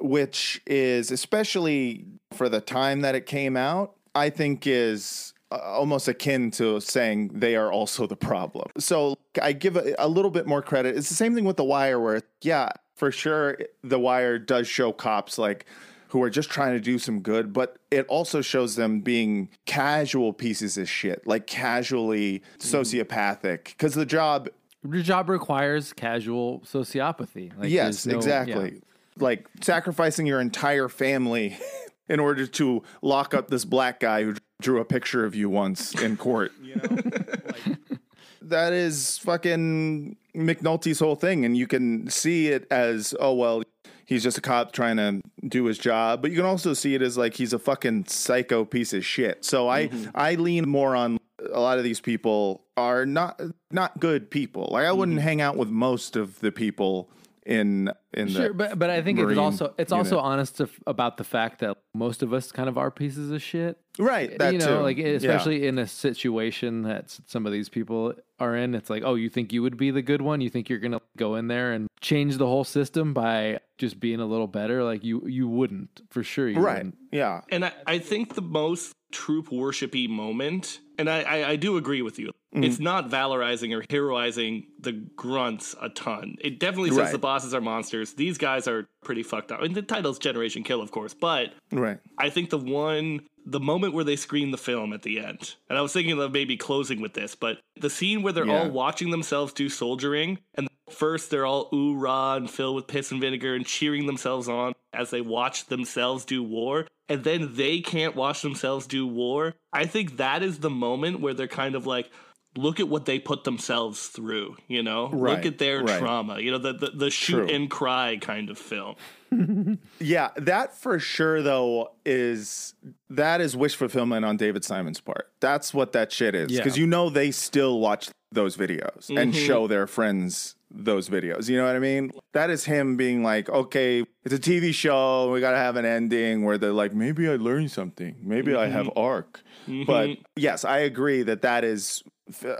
which is especially for the time that it came out, I think is uh, almost akin to saying they are also the problem. So I give a, a little bit more credit. It's the same thing with The Wire, where, yeah, for sure, The Wire does show cops like who are just trying to do some good, but it also shows them being casual pieces of shit, like casually mm-hmm. sociopathic. Because the job, Your job requires casual sociopathy. Like, yes, no- exactly. yeah. Like sacrificing your entire family in order to lock up this black guy who drew a picture of you once in court. You know, Like, that is fucking McNulty's whole thing, and you can see it as, oh well, he's just a cop trying to do his job, but you can also see it as like he's a fucking psycho piece of shit. So I mm-hmm. I lean more on a lot of these people are not not good people. Like I wouldn't mm-hmm. hang out with most of the people in in the Sure, but but I think it's also it's also honest to, about the fact that most of us kind of are pieces of shit. Right, that you know, too. like Yeah. especially in a situation that some of these people are in. It's like, oh, you think you would be the good one? You think you're gonna go in there and change the whole system by just being a little better? Like you you wouldn't for sure. You right. wouldn't. Yeah. And I, I think the most troop worshipy moment, and I, I, I do agree with you, Mm-hmm. it's not valorizing or heroizing the grunts a ton. It definitely says Right. the bosses are monsters. These guys are pretty fucked up. I And the title's Generation Kill, of course, but Right. I think the one, the moment where they screen the film at the end, and I was thinking of maybe closing with this, but the scene where they're Yeah. all watching themselves do soldiering, and first they're all ooh rah and filled with piss and vinegar and cheering themselves on as they watch themselves do war, and then they can't watch themselves do war. I think that is the moment where they're kind of like, look at what they put themselves through, you know? Right, Look at their right. trauma, you know, the, the, the shoot True. and cry kind of film. Yeah, that for sure though is that is wish fulfillment on David Simon's part. That's what that shit is Yeah. because you know they still watch those videos and Mhm. show their friends those videos. You know what I mean? That is him being like, okay, it's a TV show. We got to have an ending where they're like, maybe I learned something. Maybe I have arc. But Mhm. yes, I agree that that is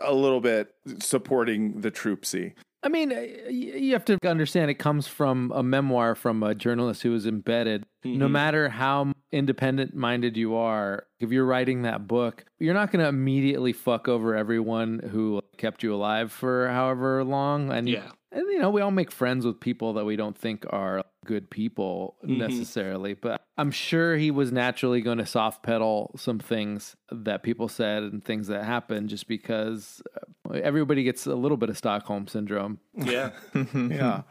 a little bit supporting the troopsy. I mean, uh, you have to understand it comes from a memoir from a journalist who was embedded. No Mhm. matter how independent minded you are, if you're writing that book, you're not going to immediately fuck over everyone who kept you alive for however long. And Yeah. And you know, we all make friends with people that we don't think are good people Mhm. necessarily, but I'm sure he was naturally going to soft pedal some things that people said and things that happened just because uh, everybody gets a little bit of Stockholm syndrome. Yeah. Yeah.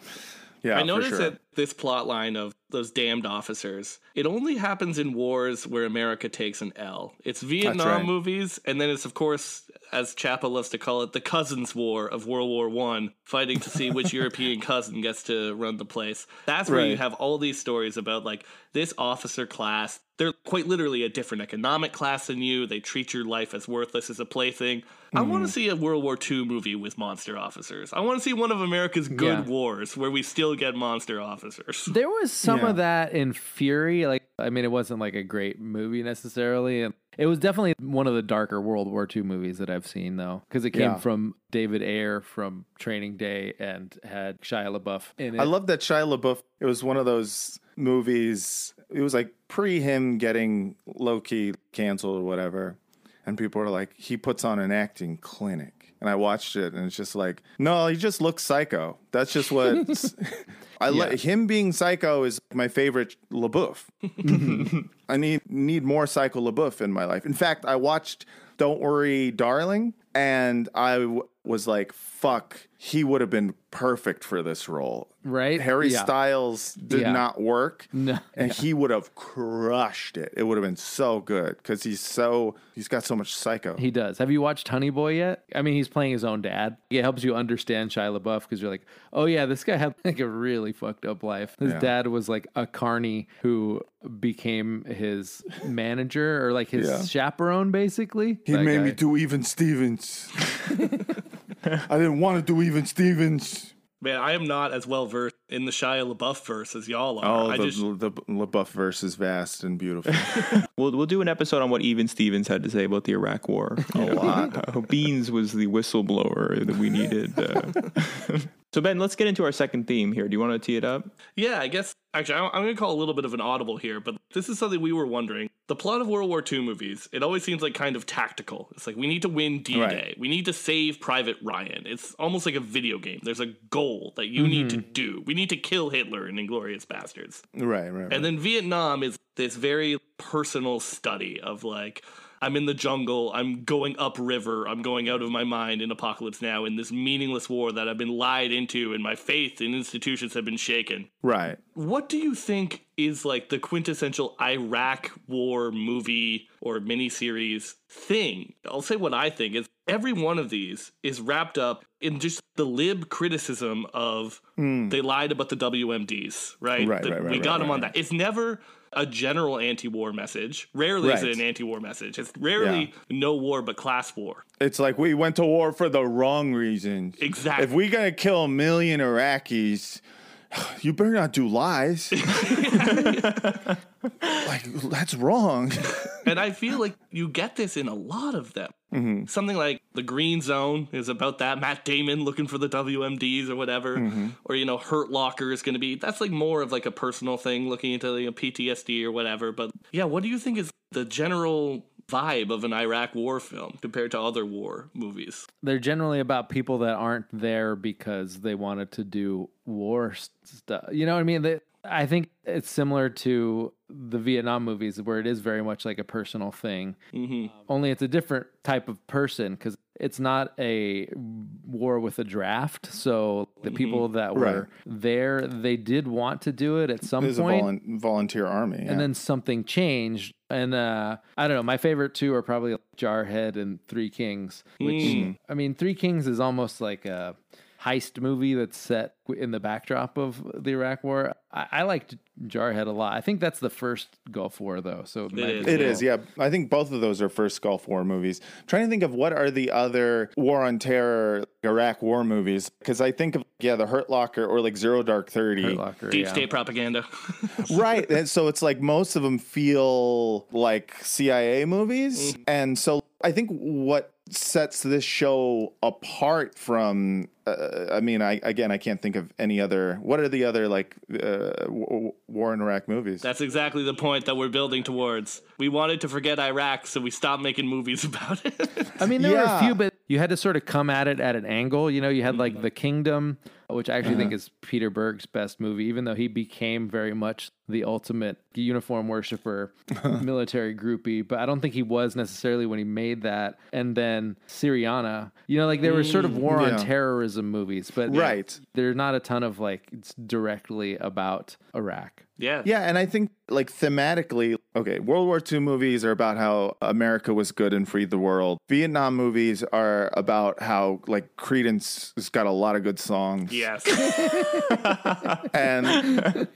Yeah. I noticed sure. that this plot line of those damned officers, it only happens in wars where America takes an L. It's Vietnam right. movies, and then it's of course, as Chapo loves to call it, the cousins war of World War One, fighting to see which European cousin gets to run the place. That's where you have all these stories about like this officer class. They're quite literally a different economic class than you. They treat your life as worthless as a plaything. I Mm-hmm. want to see a World War II movie with monster officers. I want to see one of America's good Yeah. wars where we still get monster officers. There was some Yeah. of that in Fury. Like, I mean, it wasn't like a great movie necessarily. And it was definitely one of the darker World War II movies that I've seen, though, because it came Yeah. from David Ayer from Training Day and had Shia LaBeouf in it. I love that Shia LaBeouf. It was one of those movies. It was like pre him getting low key canceled or whatever, and people were like, he puts on an acting clinic. And I watched it, and it's just like, no, he just looks psycho. That's just what I like. Him being psycho is my favorite LaBeouf. I need need more psycho LaBeouf in my life. In fact, I watched Don't Worry, Darling, and I w- was like, fuck, he would have been perfect for this role. Right? Harry Yeah. Styles did Yeah. not work. No. And he would have crushed it. It would have been so good because he's so he's got so much psycho. He does. Have you watched Honey Boy yet? I mean, he's playing his own dad. It helps you understand Shia LaBeouf because you're like, Oh yeah, this guy had like a really fucked up life. His Yeah. dad was like a carny who became his manager or like his Yeah. chaperone, basically. He That made me do even Stevens. I didn't want to do even Stevens. Man, I am not as well versed in the Shia LaBeouf verse as y'all are. Oh, I the, just the LaBeouf verse is vast and beautiful. We'll we'll do an episode on what Even Stevens had to say about the Iraq War. A lot. How Beans was the whistleblower that we needed. Uh. so Ben, let's get into our second theme here. Do you want to tee it up? Yeah, I guess actually I'm, I'm going to call a little bit of an audible here, but this is something we were wondering. The plot of World War II movies, it always seems like kind of tactical. It's like we need to win D-Day. Right. We need to save Private Ryan. It's almost like a video game. There's a goal that you need to mm-hmm. do. We need to kill Hitler in Inglourious Basterds. right, right, right. And then Vietnam is this very personal study of like, I'm in the jungle, I'm going upriver, I'm going out of my mind in Apocalypse Now in this meaningless war that I've been lied into and my faith in institutions have been shaken. right. What do you think is like the quintessential Iraq war movie or miniseries thing? I'll say what I think is every one of these is wrapped up in just the lib criticism of hmm. they lied about the WMDs, right? Right, The- right, right, we got right, them on that. It's never a general anti-war message. Rarely is it an anti-war message. It's rarely no war but class war. It's like we went to war for the wrong reasons. Exactly. If we're gonna kill a million Iraqis, you better not do lies. like that's wrong. and I feel like you get this in a lot of them. Mm-hmm. Something like The Green Zone is about that. Matt Damon looking for the WMDs or whatever. Mm-hmm. Or, you know, Hurt Locker is going to be, that's like more of like a personal thing looking into you know, PTSD or whatever. But yeah, what do you think is the general vibe of an Iraq war film compared to other war movies? They're generally about people that aren't there because they wanted to do war stuff. You know what I mean? They, I think it's similar to the Vietnam movies where it is very much like a personal thing. Mm-hmm. Only it's a different type of person because it's not a war with a draft. So the people that were Right. there, they did want to do it at some There's a point. volun- volunteer army. yeah. and then something changed and uh i don't know my favorite two are probably jarhead and three kings which Mm. i mean three kings is almost like a heist movie that's set in the backdrop of the iraq war i, I liked jarhead a lot i think that's the first gulf war though so it, might is. it is. yeah. I think both of those are first Gulf War movies. trying to think of what are the other war on terror Iraq war movies because I think of yeah the Hurt Locker or like Zero Dark Thirty. Hurt Locker, Deep yeah. state propaganda. right and so it's like most of them feel like cia movies mm-hmm. and so i think what sets this show apart from uh, i mean i again i can't think of any other what are the other like uh, war in iraq movies That's exactly the point that we're building towards. We wanted to forget Iraq, so we stopped making movies about it. I mean, there were a few, but you had to sort of come at it at an angle. You know, you had like mm-hmm. The Kingdom, which I actually think uh-huh. is Peter Berg's best movie, even though he became very much the ultimate uniform worshiper, military groupie. But I don't think he was necessarily when he made that. And then Syriana, you know, like there were sort of mm, war Yeah. on terrorism movies, but Right. there's not a ton of like it's directly about Iraq. yeah. Yeah, and I think like thematically, okay, World War II movies are about how America was good and freed the world. Vietnam movies are about how like Creedence has got a lot of good songs. Yes. And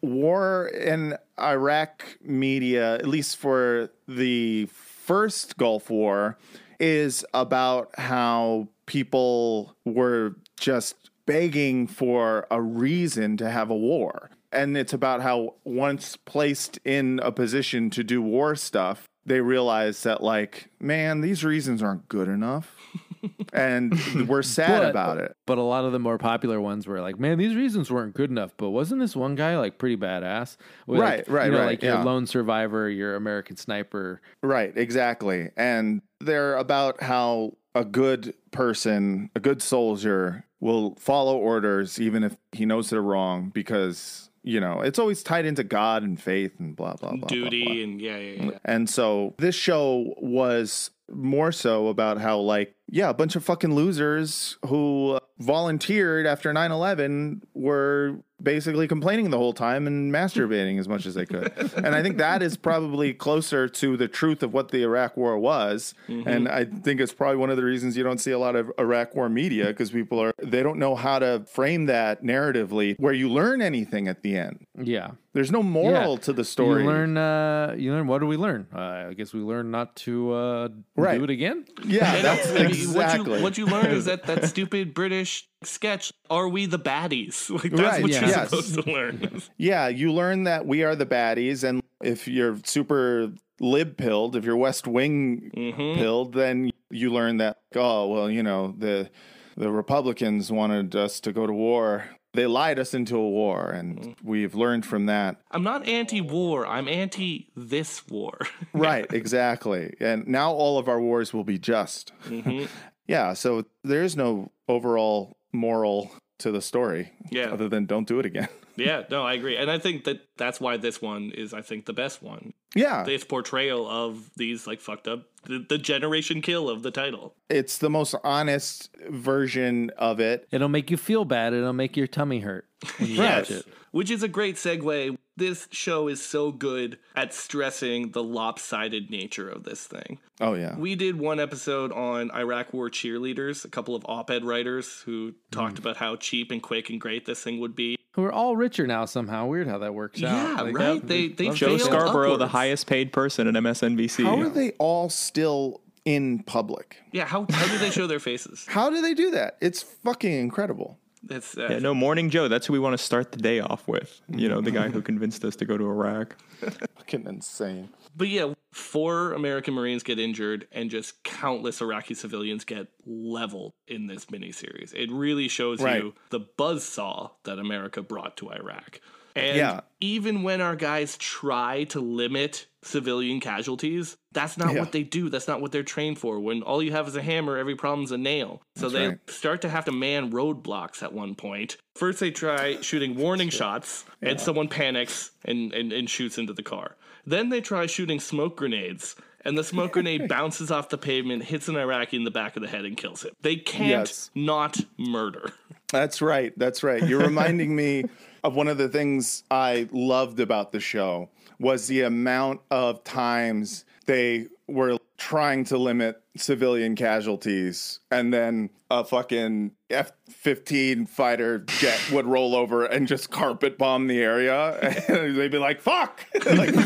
war in Iraq media, at least for the first Gulf War, is about how people were just begging for a reason to have a war. And it's about how once placed in a position to do war stuff, they realize that, like, man, these reasons aren't good enough. and we're sad But- about it. But a lot of the more popular ones were like, man, these reasons weren't good enough. But wasn't this one guy like pretty badass? With, Right, like, right, you know, right, Like your yeah. lone survivor, your American sniper. Right, exactly. And they're about how a good person, a good soldier, will follow orders even if he knows they're wrong because, you know, it's always tied into God and faith and blah, blah, blah. blah, Duty blah. and yeah, yeah, yeah. And so this show was more so about how, like, yeah, a bunch of fucking losers who volunteered after 9 11 were basically complaining the whole time and masturbating as much as they could. and I think that is probably closer to the truth of what the Iraq War was. Mm-hmm. And I think it's probably one of the reasons you don't see a lot of Iraq War media because people are they don't know how to frame that narratively where you learn anything at the end. Yeah. There's no moral Yeah. to the story. You learn. Uh, you learn. What do we learn? Uh, I guess we learn not to uh, Right. do it again. yeah, that's exactly. What you, what you learn is that that stupid British sketch, Are We the Baddies? Like, that's Right, what yeah. you're Yes. supposed to learn. Yeah, you learn that we are the baddies, and if you're super lib pilled, if you're West Wing Mm-hmm. pilled, then you learn that oh well, you know the the Republicans wanted us to go to war. They lied us into a war, and Mm-hmm. we've learned from that. I'm not anti war, I'm anti this war. Right, exactly. And now all of our wars will be just. Mm-hmm. Yeah, so there is no overall moral to the story Yeah. other than don't do it again. Yeah, no, I agree. And I think that that's why this one is, I think, the best one. Yeah. This portrayal of these, like, fucked up, the, the generation kill of the title. It's the most honest version of it. It'll make you feel bad. It'll make your tummy hurt when you watch it. Which is a great segue. This show is so good at stressing the lopsided nature of this thing. Oh yeah. We did one episode on Iraq War cheerleaders, a couple of op ed writers who talked Mm. about how cheap and quick and great this thing would be. Who are all richer now somehow. Weird how that works out. Yeah, Like, right. They- they Joe that. Scarborough, the highest paid person at MSNBC. How are they all still in public? Yeah, how, how do they show their faces? How do they do that? It's fucking incredible. It's, uh, Yeah, no, Morning Joe. That's who we want to start the day off with. You know, the guy who convinced us to go to Iraq. Fucking insane. But yeah, four American Marines get injured and just countless Iraqi civilians get leveled in this miniseries. It really shows Right. you the buzzsaw that America brought to Iraq. And Yeah. even when our guys try to limit civilian casualties, that's not Yeah. what they do. That's not what they're trained for. When all you have is a hammer, every problem's a nail. So That's they right. start to have to man roadblocks at one point. First, they try shooting warning shots, and someone panics and, and, and shoots into the car. Then they try shooting smoke grenades, and the smoke grenade bounces off the pavement, hits an Iraqi in the back of the head, and kills him. They can't Yes. not murder. That's right. That's right. You're reminding me one of the things I loved about the show was the amount of times they were trying to limit civilian casualties and then a fucking F-15 fighter jet would roll over and just carpet bomb the area. And they'd be like fuck! Like,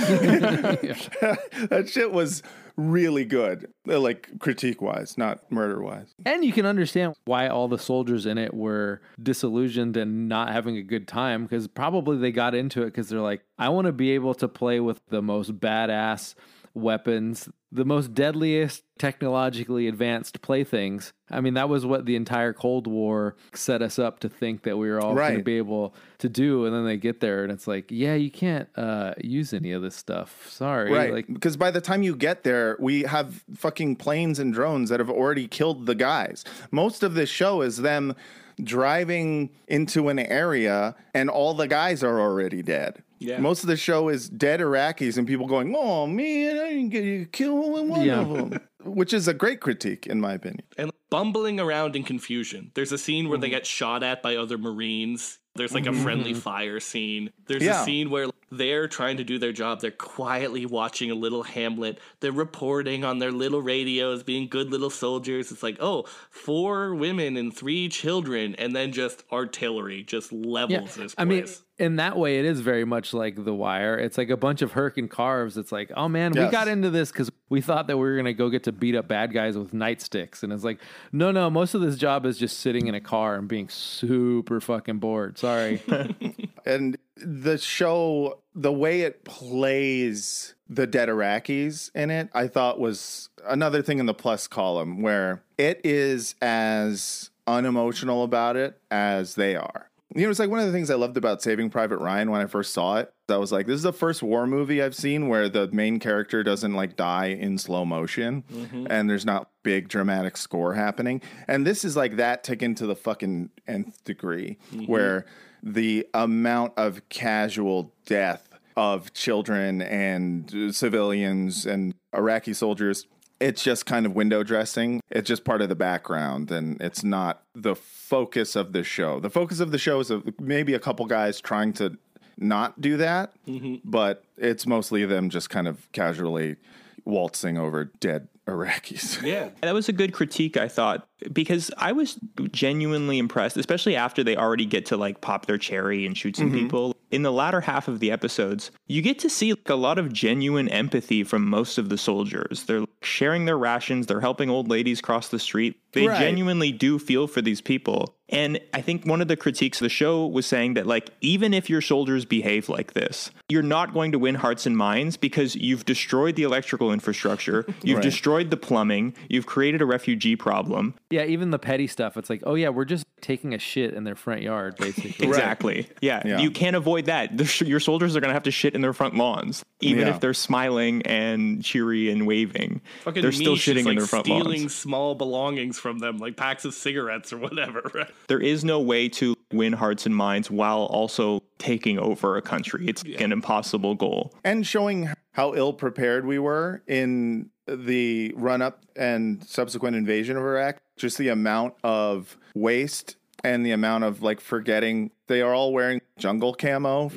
that shit was really good uh, like critique wise not murder wise And you can understand why all the soldiers in it were disillusioned and not having a good time because probably they got into it because they're like, I want to be able to play with the most badass weapons, the most deadliest, technologically advanced playthings. I mean, that was what the entire Cold War set us up to think that we were all going to be able to do. And then they get there and it's like, yeah, you can't uh, use any of this stuff. Sorry. Right. Like, because by the time you get there, we have fucking planes and drones that have already killed the guys. Most of this show is them driving into an area and all the guys are already dead. Yeah. Most of the show is dead Iraqis and people going, "Oh man, I didn't get you kill one Yeah. of them," which is a great critique in my opinion. and bumbling around in confusion. There's a scene where they Mm-hmm. get shot at by other Marines. There's like a friendly mm-hmm. fire scene. There's Yeah. a scene where they're trying to do their job. They're quietly watching a little hamlet. They're reporting on their little radios, being good little soldiers. It's like, oh, four women and three children, and then just artillery just levels this place. I mean, in that way, it is very much like The Wire. It's like a bunch of Herc and Carvers. It's like, oh man, we got into this because we thought that we were gonna go get to beat up bad guys with nightsticks, and it's like, no, no, most of this job is just sitting in a car and being super fucking bored. Sorry. And the show, the way it plays the dead Iraqis in it, I thought was another thing in the plus column where it is as unemotional about it as they are. You know, it's like one of the things I loved about Saving Private Ryan when I first saw it. I was like, this is the first war movie I've seen where the main character doesn't like die in slow motion and there's not big dramatic score happening. And this is like that taken to the fucking nth degree where the amount of casual death of children and uh, civilians and Iraqi soldiers it's just kind of window dressing. It's just part of the background and it's not the focus of the show. The focus of the show is a, maybe a couple guys trying to not do that, mm-hmm. but it's mostly them just kind of casually waltzing over dead Iraqis. Yeah. That was a good critique, I thought, because I was genuinely impressed, especially after they already get to like pop their cherry and shoot some Mhm. people. In the latter half of the episodes, you get to see like, a lot of genuine empathy from most of the soldiers. They're sharing their rations, they're helping old ladies cross the street. They Right. genuinely do feel for these people. And I think one of the critiques of the show was saying that, like, even if your soldiers behave like this, you're not going to win hearts and minds because you've destroyed the electrical infrastructure, you've Right. destroyed the plumbing, you've created a refugee problem. Yeah, even the petty stuff. It's like, oh yeah, we're just taking a shit in their front yard, basically. Exactly. Yeah. Yeah. You can't avoid that. The sh- your soldiers are going to have to shit in their front lawns, even Yeah. if they're smiling and cheery and waving. Fucking they're still shitting like, in their front stealing lawns. Stealing small belongings from them, like packs of cigarettes or whatever. Right? There is no way to win hearts and minds while also taking over a country. It's an impossible goal. and showing how ill prepared we were in the run up and subsequent invasion of Iraq. Just the amount of waste and the amount of like forgetting they are all wearing jungle camo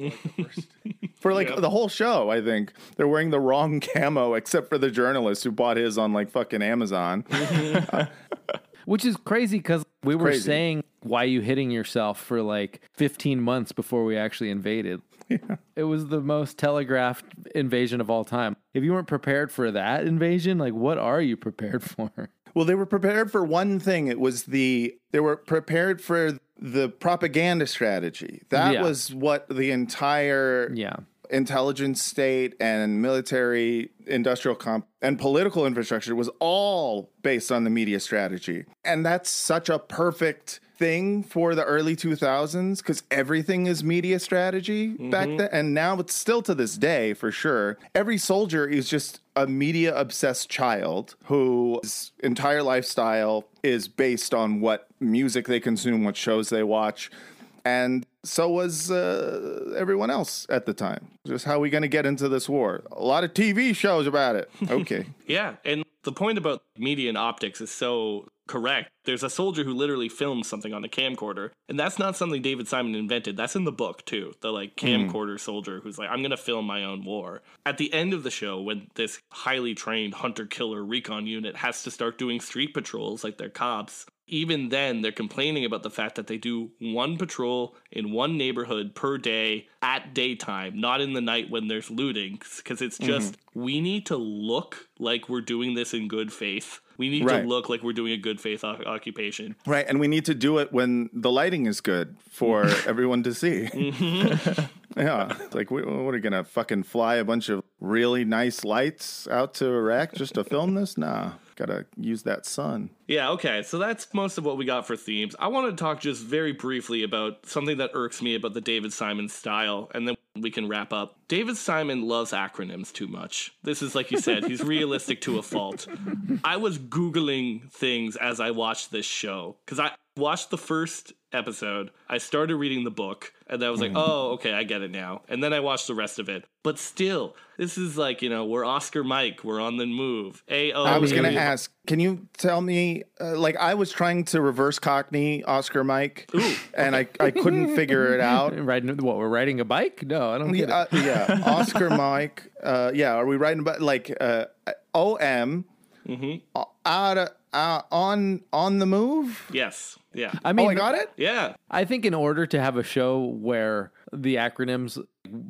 for like the whole show. I think they're wearing the wrong camo except for the journalist who bought his on like fucking Amazon. Uh, Which is crazy because we were crazy. saying, why are you hitting yourself for like 15 months before we actually invaded? It was the most telegraphed invasion of all time. If you weren't prepared for that invasion, like what are you prepared for? Well, they were prepared for one thing. It was the they were prepared for the propaganda strategy. That Yeah. was what the entire yeah intelligence state and military industrial comp and political infrastructure was all based on the media strategy. And that's such a perfect thing for the early 2000s because everything is media strategy back Mhm. then and now it's still to this day for sure every soldier is just a media obsessed child whose entire lifestyle is based on what music they consume what shows they watch and so was uh, everyone else at the time. Just how are we going to get into this war? A lot of TV shows about it. Okay. Yeah, and the point about media and optics is so correct. There's a soldier who literally filmed something on a camcorder, and that's not something David Simon invented. That's in the book too. The like Mm. camcorder soldier who's like, I'm gonna film my own war. At the end of the show, when this highly trained hunter killer recon unit has to start doing street patrols like they're cops, even then they're complaining about the fact that they do one patrol in one neighborhood per day at daytime, not in the night when there's looting, because it's mm-hmm. just we need to look like we're doing this in good faith. We need Right. to look like we're doing a good faith o- occupation. right. And we need to do it when the lighting is good for everyone to see. Mm-hmm. yeah. Like, we, what are to fucking fly a bunch of really nice lights out to Iraq just to film this? Nah. Got to use that sun. Yeah, okay. So that's most of what we got for themes. I want to talk just very briefly about something that irks me about the David Simon style, and then we can wrap up. David Simon loves acronyms too much. This is, like you said, he's realistic to a fault. I was Googling things as I watched this show because I watched the first episode. I started reading the book, and I was like, oh, okay, I get it now. And then I watched the rest of it. But still, this is like, you know, we're Oscar Mike, we're on the move. A-O. I was going to ask, can you tell me, uh, like, I was trying to reverse Cockney Oscar Mike, and I, I couldn't figure it out. Riding what? We're riding a bike? No, I don't get Yeah, uh, it. yeah. Oscar Mike. Uh, yeah, are we riding, about like uh, OM Mm-hmm. out of, uh, on on the move? Yes. Yeah. I mean, oh, I got it. Yeah. I think in order to have a show where the acronyms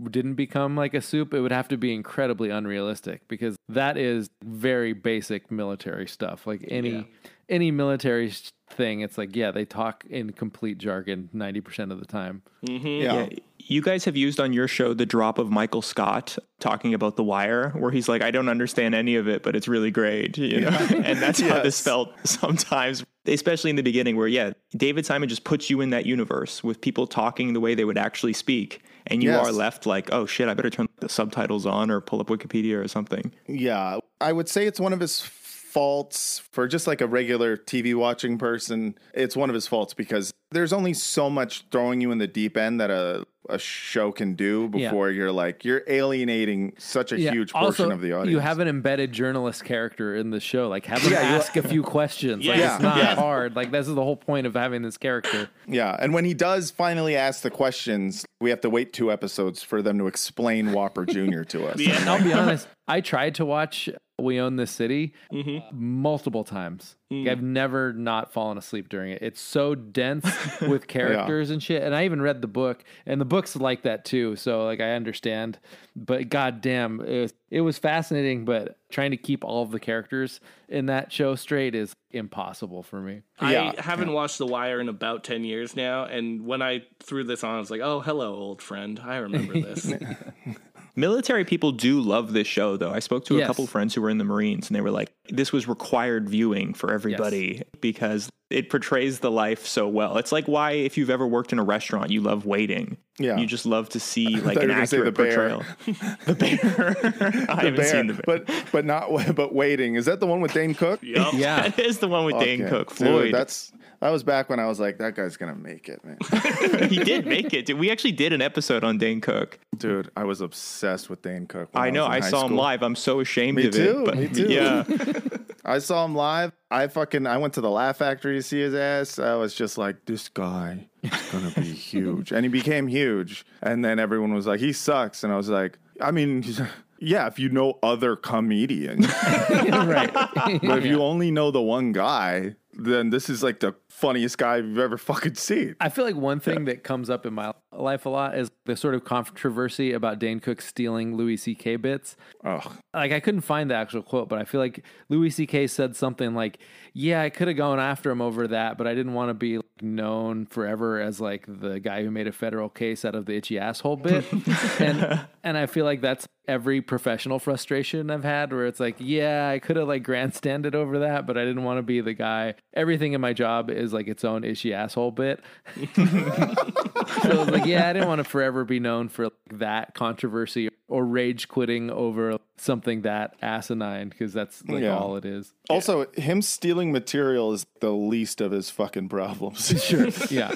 didn't become like a soup, it would have to be incredibly unrealistic because that is very basic military stuff. Like any any military thing, it's like yeah, they talk in complete jargon ninety percent of the time. Mm-hmm. You guys have used on your show the drop of Michael Scott talking about The Wire, where he's like, I don't understand any of it, but it's really great. You know? and that's how this felt sometimes, especially in the beginning, where, yeah, David Simon just puts you in that universe with people talking the way they would actually speak. And you Yes. are left like, oh shit, I better turn the subtitles on or pull up Wikipedia or something. Yeah, I would say it's one of his faults for just like a regular TV watching person. It's one of his faults because there's only so much throwing you in the deep end that a a show can do Yeah. before you're like you're alienating such a Yeah, huge portion also, of the audience. You have an embedded journalist character in the show. Like, have him Yeah, you- ask a few questions. Like, Yeah. it's not Yeah. hard. Like, this is the whole point of having this character. Yeah, and when he does finally ask the questions, we have to wait two episodes for them to explain Whopper Jr. to us. And I'll be honest, I tried to watch We Own This City mm-hmm. multiple times. Like, I've never not fallen asleep during it. It's so dense with characters and shit. And I even read the book, and the book's like that too. So like I understand. But goddamn, it was it was fascinating. But trying to keep all of the characters in that show straight is impossible for me. I haven't watched The Wire in about 10 years now. And when I threw this on, I was like, oh, hello, old friend. I remember this. Military people do love this show, though. I spoke to a Yes. couple friends who were in the Marines, and they were like, "This was required viewing for everybody because it portrays the life so well." It's like why, if you've ever worked in a restaurant, you love waiting. Yeah. you just love to see like an you were accurate the bear. portrayal. the bear. I The haven't bear, seen the bear. but but not but waiting. Is that the one with Dane Cook? Yup. Yeah. That is the one with Dane Cook, Dude, Floyd. that's that was back when I was like, that guy's gonna make it, man. he did make it. We actually did an episode on Dane Cook. Dude, I was obsessed with Dane Cook. I know. was in I high saw him live. I'm so ashamed Me of too. it. But me too. Yeah. I saw him live. I fucking I went to the Laugh Factory to see his ass. I was just like, this guy is gonna be huge, and he became huge. And then everyone was like, he sucks, and I was like, I mean. Yeah, if you know other comedians, right? But if you only know the one guy, then this is like the funniest guy you've ever fucking seen. I feel like one thing that comes up in my life a lot is the sort of controversy about Dane Cook stealing Louis C.K. bits. Oh, like I couldn't find the actual quote, but I feel like Louis C.K. said something like, "Yeah, I could have gone after him over that, but I didn't want to be like, known forever as like the guy who made a federal case out of the itchy asshole bit." and and I feel like that's every professional frustration I've had, where it's like, "Yeah, I could have like grandstanded over that, but I didn't want to be the guy." Everything in my job is like its own itchy asshole bit. so I was like, yeah, I didn't want to forever be known for like, that controversy or rage quitting over something that asinine because that's like Yeah. all it is. Also, him stealing material is the least of his fucking problems. Sure. Yeah.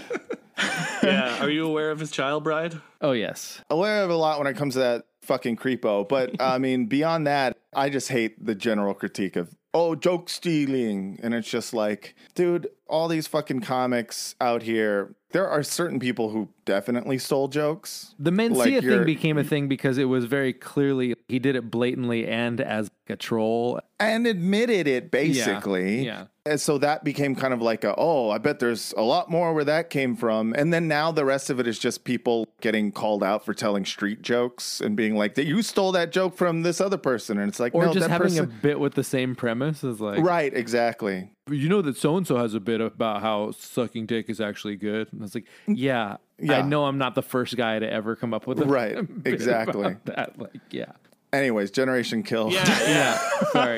yeah. Are you aware of his child bride? Oh, yes. Aware of a lot when it comes to that fucking creepo. But I mean, beyond that, I just hate the general critique of, oh, joke stealing. And it's just like, dude, all these fucking comics out here, there are certain people who definitely stole jokes. The Mencia Like, thing became a thing because it was very clearly he did it blatantly and as a troll. and admitted it basically. yeah. And so that became kind of like a, oh, I bet there's a lot more where that came from. And then now the rest of it is just people getting called out for telling street jokes and being like, that you stole that joke from this other person. And it's like, Or no, just having person. a bit with the same premise is like right, exactly. You know that so and so has a bit about how sucking dick is actually good. And it's like, yeah, Yeah. I know I'm not the first guy to ever come up with a Right, exactly. that. Like, yeah. Anyways, Generation Kill. Yeah. yeah. Sorry.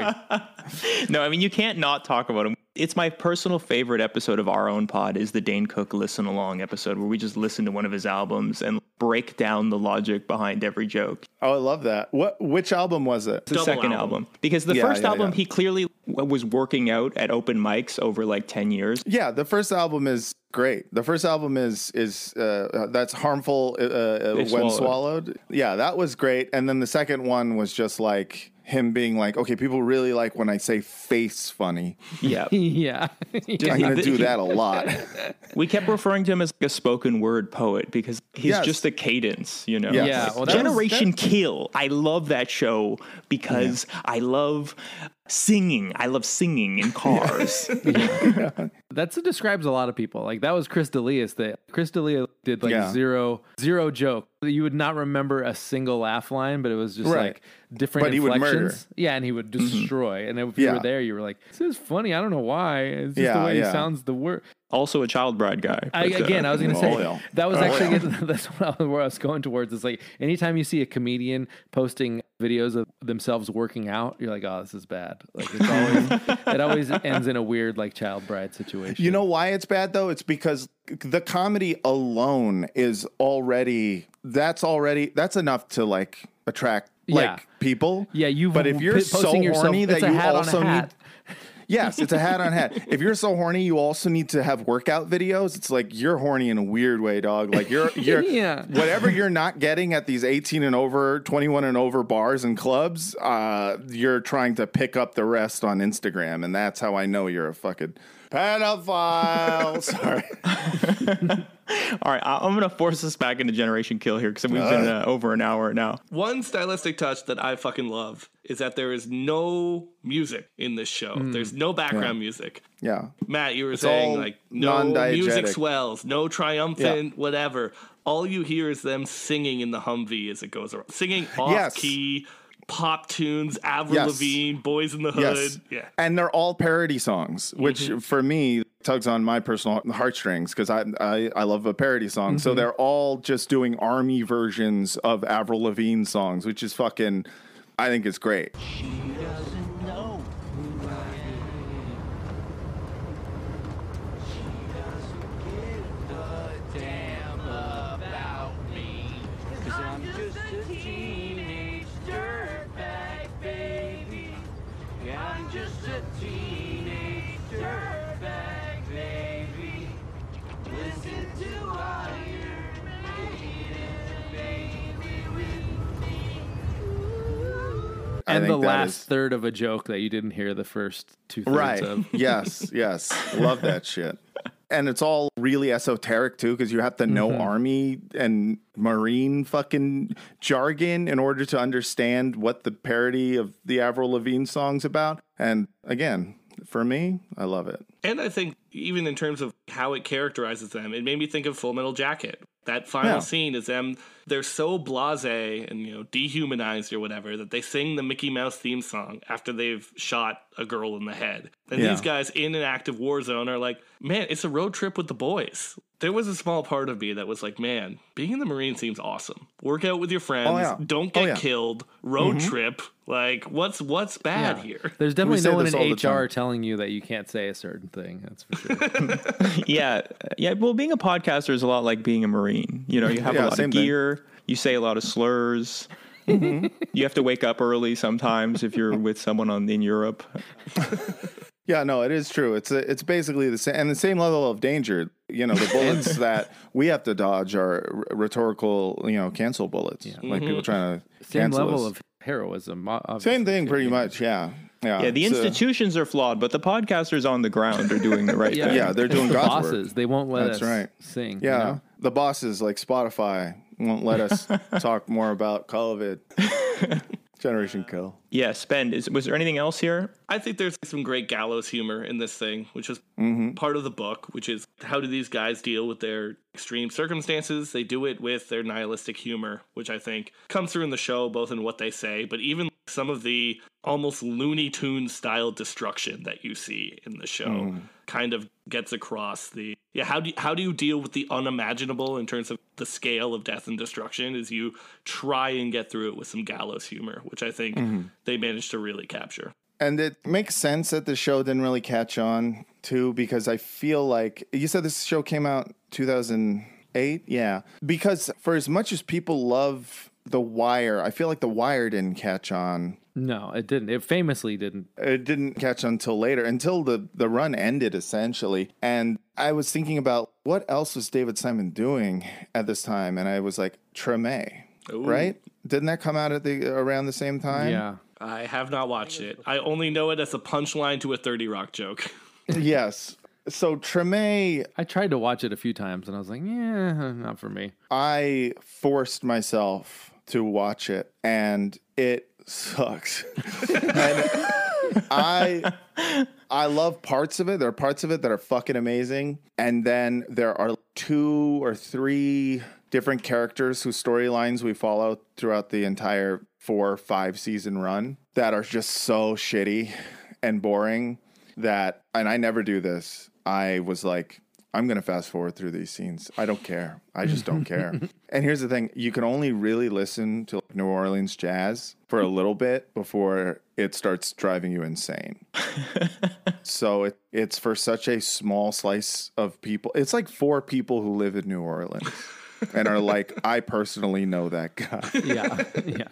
no, I mean you can't not talk about him. It's my personal favorite episode of our own pod is the Dane Cook listen along episode where we just listen to one of his albums and break down the logic behind every joke. Oh, I love that. What? Which album was it? It's the second album. because the Yeah, first yeah, album yeah. he clearly was working out at open mics over like 10 years. Yeah, the first album is great. The first album is is uh, uh, that's harmful uh, uh, when swallowed. swallowed. Yeah, that was great. And then the second one was just like him being like, okay, people really like when I say face funny. Yeah. yeah. I'm gonna do that a lot. We kept referring to him as like a spoken word poet because he's Yes. just a cadence, you know. Yes. Yeah, well, that was- Generation Kill. I love that show because I love singing. I love singing in cars. That's it describes a lot of people. Like that was Chris D'Elias. That Chris D'Elia did like Yeah. zero zero joke. You would not remember a single laugh line, but it was just Right. like different But he would inflections. murder. Mm-hmm. Yeah, and he would destroy. And if you were there, you were like, "This is funny. I don't know why. It's just Yeah, the way yeah. he sounds. The word." also a child bride guy. I, but, uh, again, I was going to say Oh, yeah. that was Oh, actually yeah. that's what I was, where I was going towards. Is like anytime you see a comedian posting videos of themselves working out, you're like, oh, this is bad. Like it's always it always ends in a weird like child bride situation. You know why it's bad though? It's because the comedy alone is already that's already that's enough to like attract like Yeah. people. Yeah, you've But if you're so yourself- horny that you hat on a also need Yes, it's a hat on hat. If you're so horny, you also need to have workout videos. It's like you're horny in a weird way, dog. Like you're you're Yeah. whatever you're not getting at these 18 and over, 21 and over bars and clubs, uh, you're trying to pick up the rest on Instagram, and that's how I know you're a fucking pedophile. Sorry. All right, I- I'm gonna force us back into Generation Kill here because we've been uh, over an hour now. One stylistic touch that I fucking love is that there is no music in this show. There's no background music. Yeah. Matt, you were It's saying like no music swells, no triumphant, whatever. All you hear is them singing in the Humvee as it goes around, singing off Yes. key pop tunes, Avril Yes. Lavigne, Boys in the Hood. Yes. Yeah. And they're all parody songs, which Mm-hmm. for me tugs on my personal heartstrings because I, I I love a parody song. So Mhm. they're all just doing army versions of Avril Lavigne songs, which is fucking I think it's great. And the last is- third of a joke that you didn't hear the first two thirds Right. of. yes, yes. Love that shit. And it's all really esoteric too, because you have to know Mhm. army and marine fucking jargon in order to understand what the parody of the Avril Lavigne song's about. And again, for me, I love it. And I think even in terms of how it characterizes them, it made me think of Full Metal Jacket. That final Yeah. scene is them they're so blasé and you know dehumanized or whatever that they sing the Mickey Mouse theme song after they've shot a girl in the head. And Yeah. these guys in an active war zone are like, "Man, it's a road trip with the boys." There was a small part of me that was like, "Man, being in the Marine seems awesome. Work out with your friends, Oh, yeah. don't Oh, get yeah. killed, road Mhm. trip. Like, what's what's bad Yeah. here?" There's definitely say no one in HR telling you that you can't say a certain thing. That's for sure. yeah, yeah. Well, being a podcaster is a lot like being a marine. You know, you have Yeah, a lot same of thing. gear. You say a lot of slurs. Mm-hmm. you have to wake up early sometimes if you're with someone on in Europe. Yeah, no, it is true. It's a, it's basically the same and the same level of danger. You know, the bullets that we have to dodge are rhetorical, you know, cancel bullets. Like people mm-hmm. trying to Same cancel level us. of heroism. obviously. Same thing, pretty much. Yeah, yeah. Yeah, the So- institutions are flawed, but the podcasters on the ground are doing the right Yeah. thing. Yeah, they're doing The God's work. bosses, they won't let That's us right. sing. you Yeah, know? The bosses like Spotify won't let us talk more about COVID. Generation Kill. Yeah, spend. Is, was there anything else here? I think there's some great gallows humor in this thing, which is mm-hmm. part of the book, which is how do these guys deal with their extreme circumstances? They do it with their nihilistic humor, which I think comes through in the show, both in what they say, but even some of the almost Looney Tunes style destruction that you see in the show mm. Kind of gets across the yeah how do you, how do you deal with the unimaginable in terms of the scale of death and destruction as you try and get through it with some gallows humor which i think mm-hmm. they managed to really capture And it makes sense that the show didn't really catch on too, because I feel like you said this show came out 2008. Yeah. Because for as much as people love The Wire, I feel like The Wire didn't catch on. No, it didn't. It famously didn't. It didn't catch until later, until the, the run ended essentially. And I was thinking about what else was David Simon doing at this time, and I was like, Treme, Ooh. right? Didn't that come out at the around the same time? Yeah. I have not watched it. I only know it as a punchline to a 30 Rock joke. yes. So Treme, I tried to watch it a few times and I was like, yeah, not for me. I forced myself to watch it, and it sucks. and I I love parts of it. There are parts of it that are fucking amazing, and then there are two or three different characters whose storylines we follow throughout the entire four five season run that are just so shitty and boring that and I never do this. I was like I'm going to fast forward through these scenes. I don't care. I just don't care. And here's the thing you can only really listen to New Orleans jazz for a little bit before it starts driving you insane. so it, it's for such a small slice of people. It's like four people who live in New Orleans and are like, I personally know that guy. Yeah. yeah.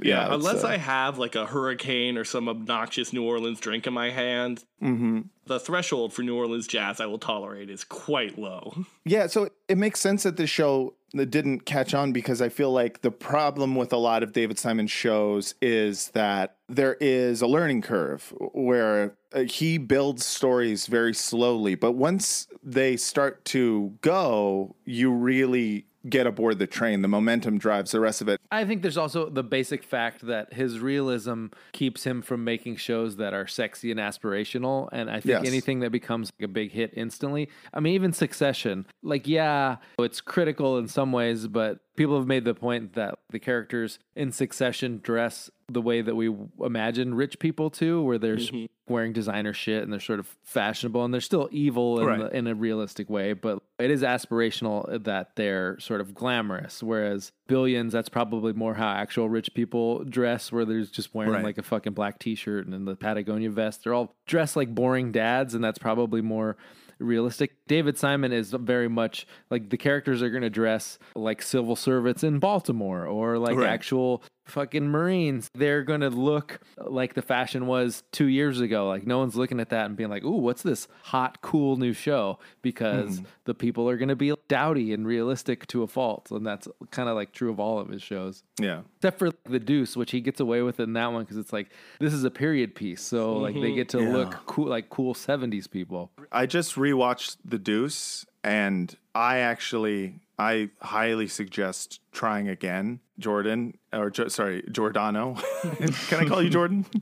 Yeah, unless uh, I have like a hurricane or some obnoxious New Orleans drink in my hand, mhm. the threshold for New Orleans jazz I will tolerate is quite low. Yeah, so it makes sense that this show didn't catch on because I feel like the problem with a lot of David Simon shows is that there is a learning curve where uh, he builds stories very slowly, but once they start to go, you really get aboard the train. The momentum drives the rest of it. I think there's also the basic fact that his realism keeps him from making shows that are sexy and aspirational. And I think Yes. anything that becomes like a big hit instantly, I mean, even Succession, like, yeah, it's critical in some ways, but people have made the point that the characters in Succession dress the way that we imagine rich people to, where they're Mhm. wearing designer shit and they're sort of fashionable and they're still evil in, Right. the, in a realistic way, but it is aspirational that they're sort of glamorous. Whereas Billions, that's probably more how actual rich people dress, where they're just wearing Right. like a fucking black t shirt and the Patagonia vest. They're all dressed like boring dads, and that's probably more realistic. David Simon is very much like the characters are going to dress like civil servants in Baltimore or like Right. actual fucking Marines. They're going to look like the fashion was two years ago. Like no one's looking at that and being like, ooh, what's this hot, cool new show? Because Mhm. the people are going to be dowdy and realistic to a fault. And that's kind of like true of all of his shows. Yeah. Except for The Deuce, which he gets away with in that one because it's like, this is a period piece. So like they Mhm. get to Yeah. look cool, like cool 70s people. I just rewatched The Deuce and I actually I highly suggest trying again, Jordan or jo- sorry, Jordano. Can I call you Jordan?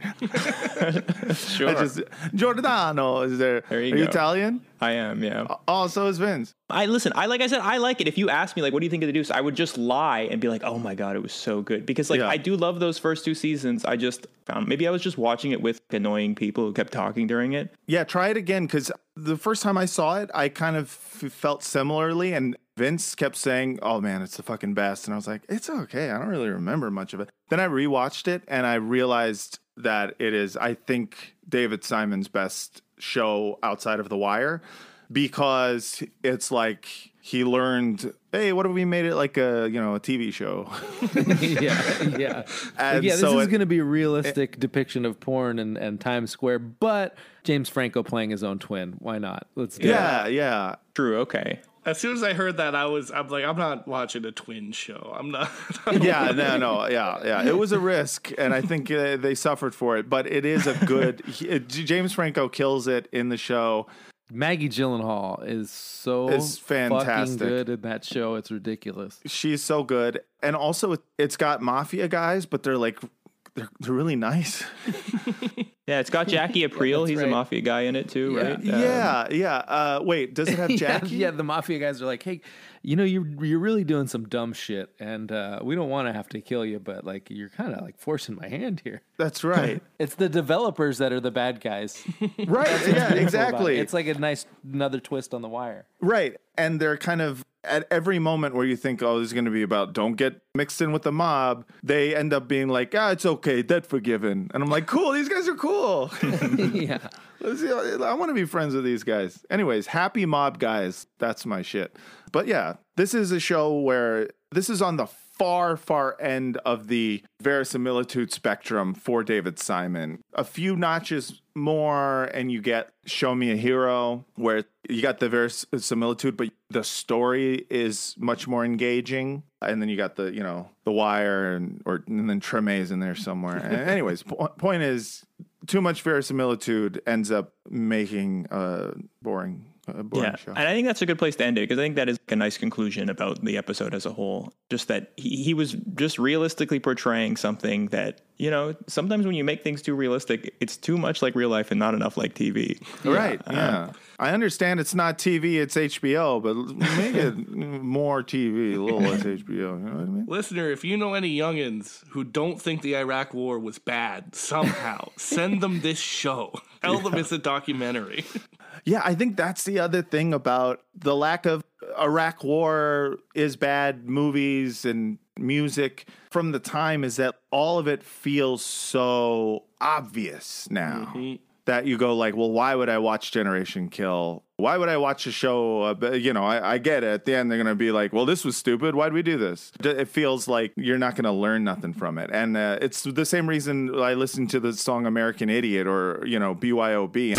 Sure. I just, Jordano is there? There you Are you go. Italian? I am, yeah. Oh, so is Vince. I listen. I like I said, I like it. If you ask me, like, what do you think of the Deuce? I would just lie and be like, oh my god, it was so good. Because like Yeah. I do love those first two seasons. I just found maybe I was just watching it with annoying people who kept talking during it. Yeah, try it again because the first time I saw it, I kind of f- felt similarly, and Vince kept saying, "Oh man, it's the fucking best," and I was like, "It's okay. I don't really remember much of it." Then I rewatched it, and I realized that it is, I think, David Simon's best show outside of The Wire because it's like he learned, "Hey, what if we made it like a you know a TV show?" yeah, yeah. And yeah, this so is going to be a realistic depiction of porn and, and Times Square, but James Franco playing his own twin. Why not? Let's do it. yeah, yeah. True. Okay. As soon as I heard that, I was I'm like I'm not watching a twin show. I'm not. yeah, no, no, yeah, yeah. It was a risk, and I think uh, they suffered for it. But it is a good. he- uh, James Franco kills it in the show. Maggie Gyllenhaal is so Is fantastic. good in that show. It's ridiculous. She's so good, and also it's got mafia guys, but they're like they're, they're really nice. Yeah, it's got Jackie Aprile. that's He's right. a mafia guy in it too, Yeah. right? Um, yeah, yeah. Uh, wait, does it have Jackie? yeah, the mafia guys are like, hey, you know, you're you're really doing some dumb shit, and uh, we don't want to have to kill you, but like you're kind of like forcing my hand here. That's right. It's the developers that are the bad guys. right. Yeah, beautiful about it. exactly. It's like a nice another twist on the wire. Right. And they're kind of at every moment where you think, oh, this is going to be about don't get mixed in with the mob, they end up being like, ah, it's okay, dead forgiven. And I'm like, cool, these guys are cool. yeah. I want to be friends with these guys. Anyways, happy mob guys. That's my shit. But yeah, this is a show where this is on the far, far end of the verisimilitude spectrum for David Simon. A few notches more, and you get Show Me a Hero, where you got the verisimilitude, but the story is much more engaging. And then you got the, you know, The Wire, and or and then Treme's in there somewhere. And anyways, po- point is, too much verisimilitude ends up making a boring Yeah, show. and I think that's a good place to end it because I think that is a nice conclusion about the episode as a whole. Just that he, he was just realistically portraying something that you know sometimes when you make things too realistic, it's too much like real life and not enough like TV. Right. Uh, Yeah. I understand it's not TV, it's HBO, but make it more TV, a little less HBO. You know what I mean? Listener, if you know any youngins who don't think the Iraq War was bad somehow, send them this show. Tell them it's a documentary. Yeah, I think that's the other thing about the lack of Iraq War is bad movies and music from the time is that all of it feels so obvious now. Mm-hmm. That you go like, well, why would I watch Generation Kill? Why would I watch a show? Uh, you know, I, I get it. At the end, they're going to be like, well, this was stupid. Why'd we do this? D- It feels like you're not going to learn nothing from it. And uh, it's the same reason I listen to the song American Idiot or, you know, BYOB.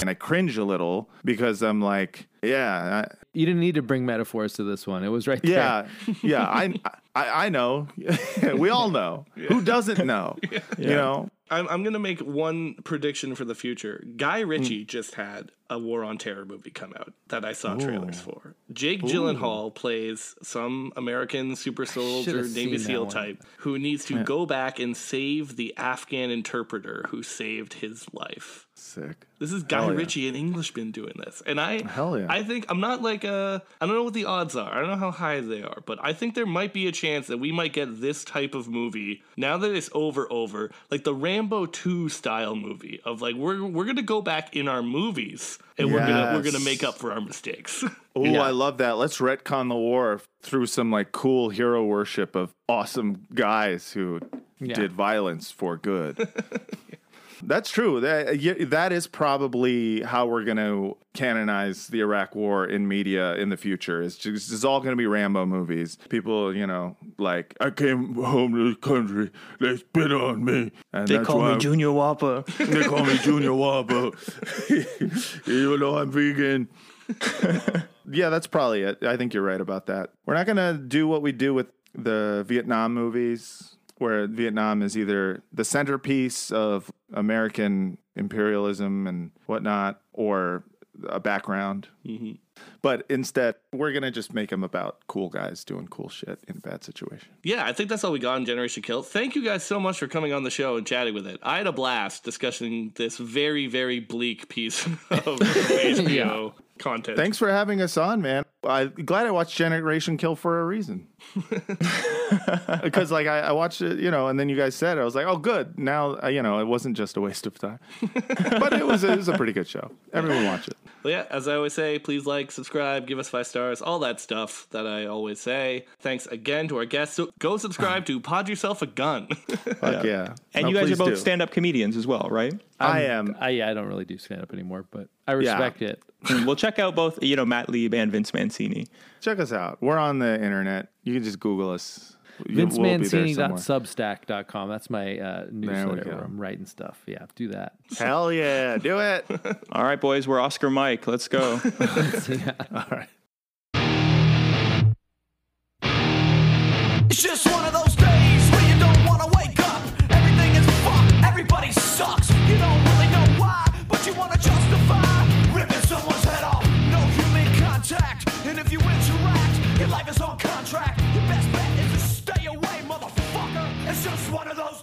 And I cringe a little because I'm like, yeah, I, You didn't need to bring metaphors to this one. It was right there. yeah, yeah. I, I, I know. we all know. Who doesn't know? You know. I'm, I'm gonna make one prediction for the future. Guy Ritchie just had a War on Terror movie come out that I saw trailers for. Jake Gyllenhaal plays some American super soldier Navy SEAL type who needs to go back and save the Afghan interpreter who saved his life. Sick. This is Guy Hell yeah. Ritchie, an Englishman, doing this, and I, Hell yeah. I think I'm not like uh, I don't know what the odds are. I don't know how high they are, but I think there might be a chance that we might get this type of movie now that it's over, over like the Rambo two style movie of like we're we're gonna go back in our movies and we're gonna we're gonna make up for our mistakes. Oh, I love that. Let's retcon the war through some like cool hero worship of awesome guys who did violence for good. That's true. That that is probably how we're going to canonize the Iraq War in media in the future. It's just it's all going to be Rambo movies. People, you know, like I came home to the country, they spit on me, and They call me I'm- Junior Whopper. they call me Junior Wabo. Even though I'm vegan. yeah, that's probably it. I think you're right about that. We're not going to do what we do with the Vietnam movies, where Vietnam is either the centerpiece of American imperialism and whatnot, or a background. Mm-hmm. But instead, we're going to just make them about cool guys doing cool shit in a bad situations. yeah, I think that's all we got in Generation Kill. Thank you guys so much for coming on the show and chatting with it. I had a blast discussing this very very bleak piece of HBO content. Thanks for having us on, man. I'm glad I watched Generation Kill for a reason. Because like I, I watched it, you know, and then you guys said it. I was like, oh, good. Now uh, you know it wasn't just a waste of time, but it was it was a pretty good show. Everyone watch it. Well, yeah, as I always say, please like, subscribe, give us five stars, all that stuff that I always say. Thanks again to our guests. So go subscribe to Pod Yourself a Gun. Fuck yeah. And No, you guys are both stand-up comedians as well, right? I am. I, yeah, I don't really do stand up anymore, but I respect it. Well, check out both, you know, Matt Lieb and Vince Mancini. Check us out. We're on the internet. You can just Google us. You- we'll be there somewhere. VinceMancini.substack.com. That's my uh, newsletter go. where I'm writing stuff. Yeah, do that. Hell yeah, do it. All right, boys, we're Oscar Mike. Let's go. yeah. All right. Life is on contract. Your best bet is to stay away, motherfucker. It's just one of those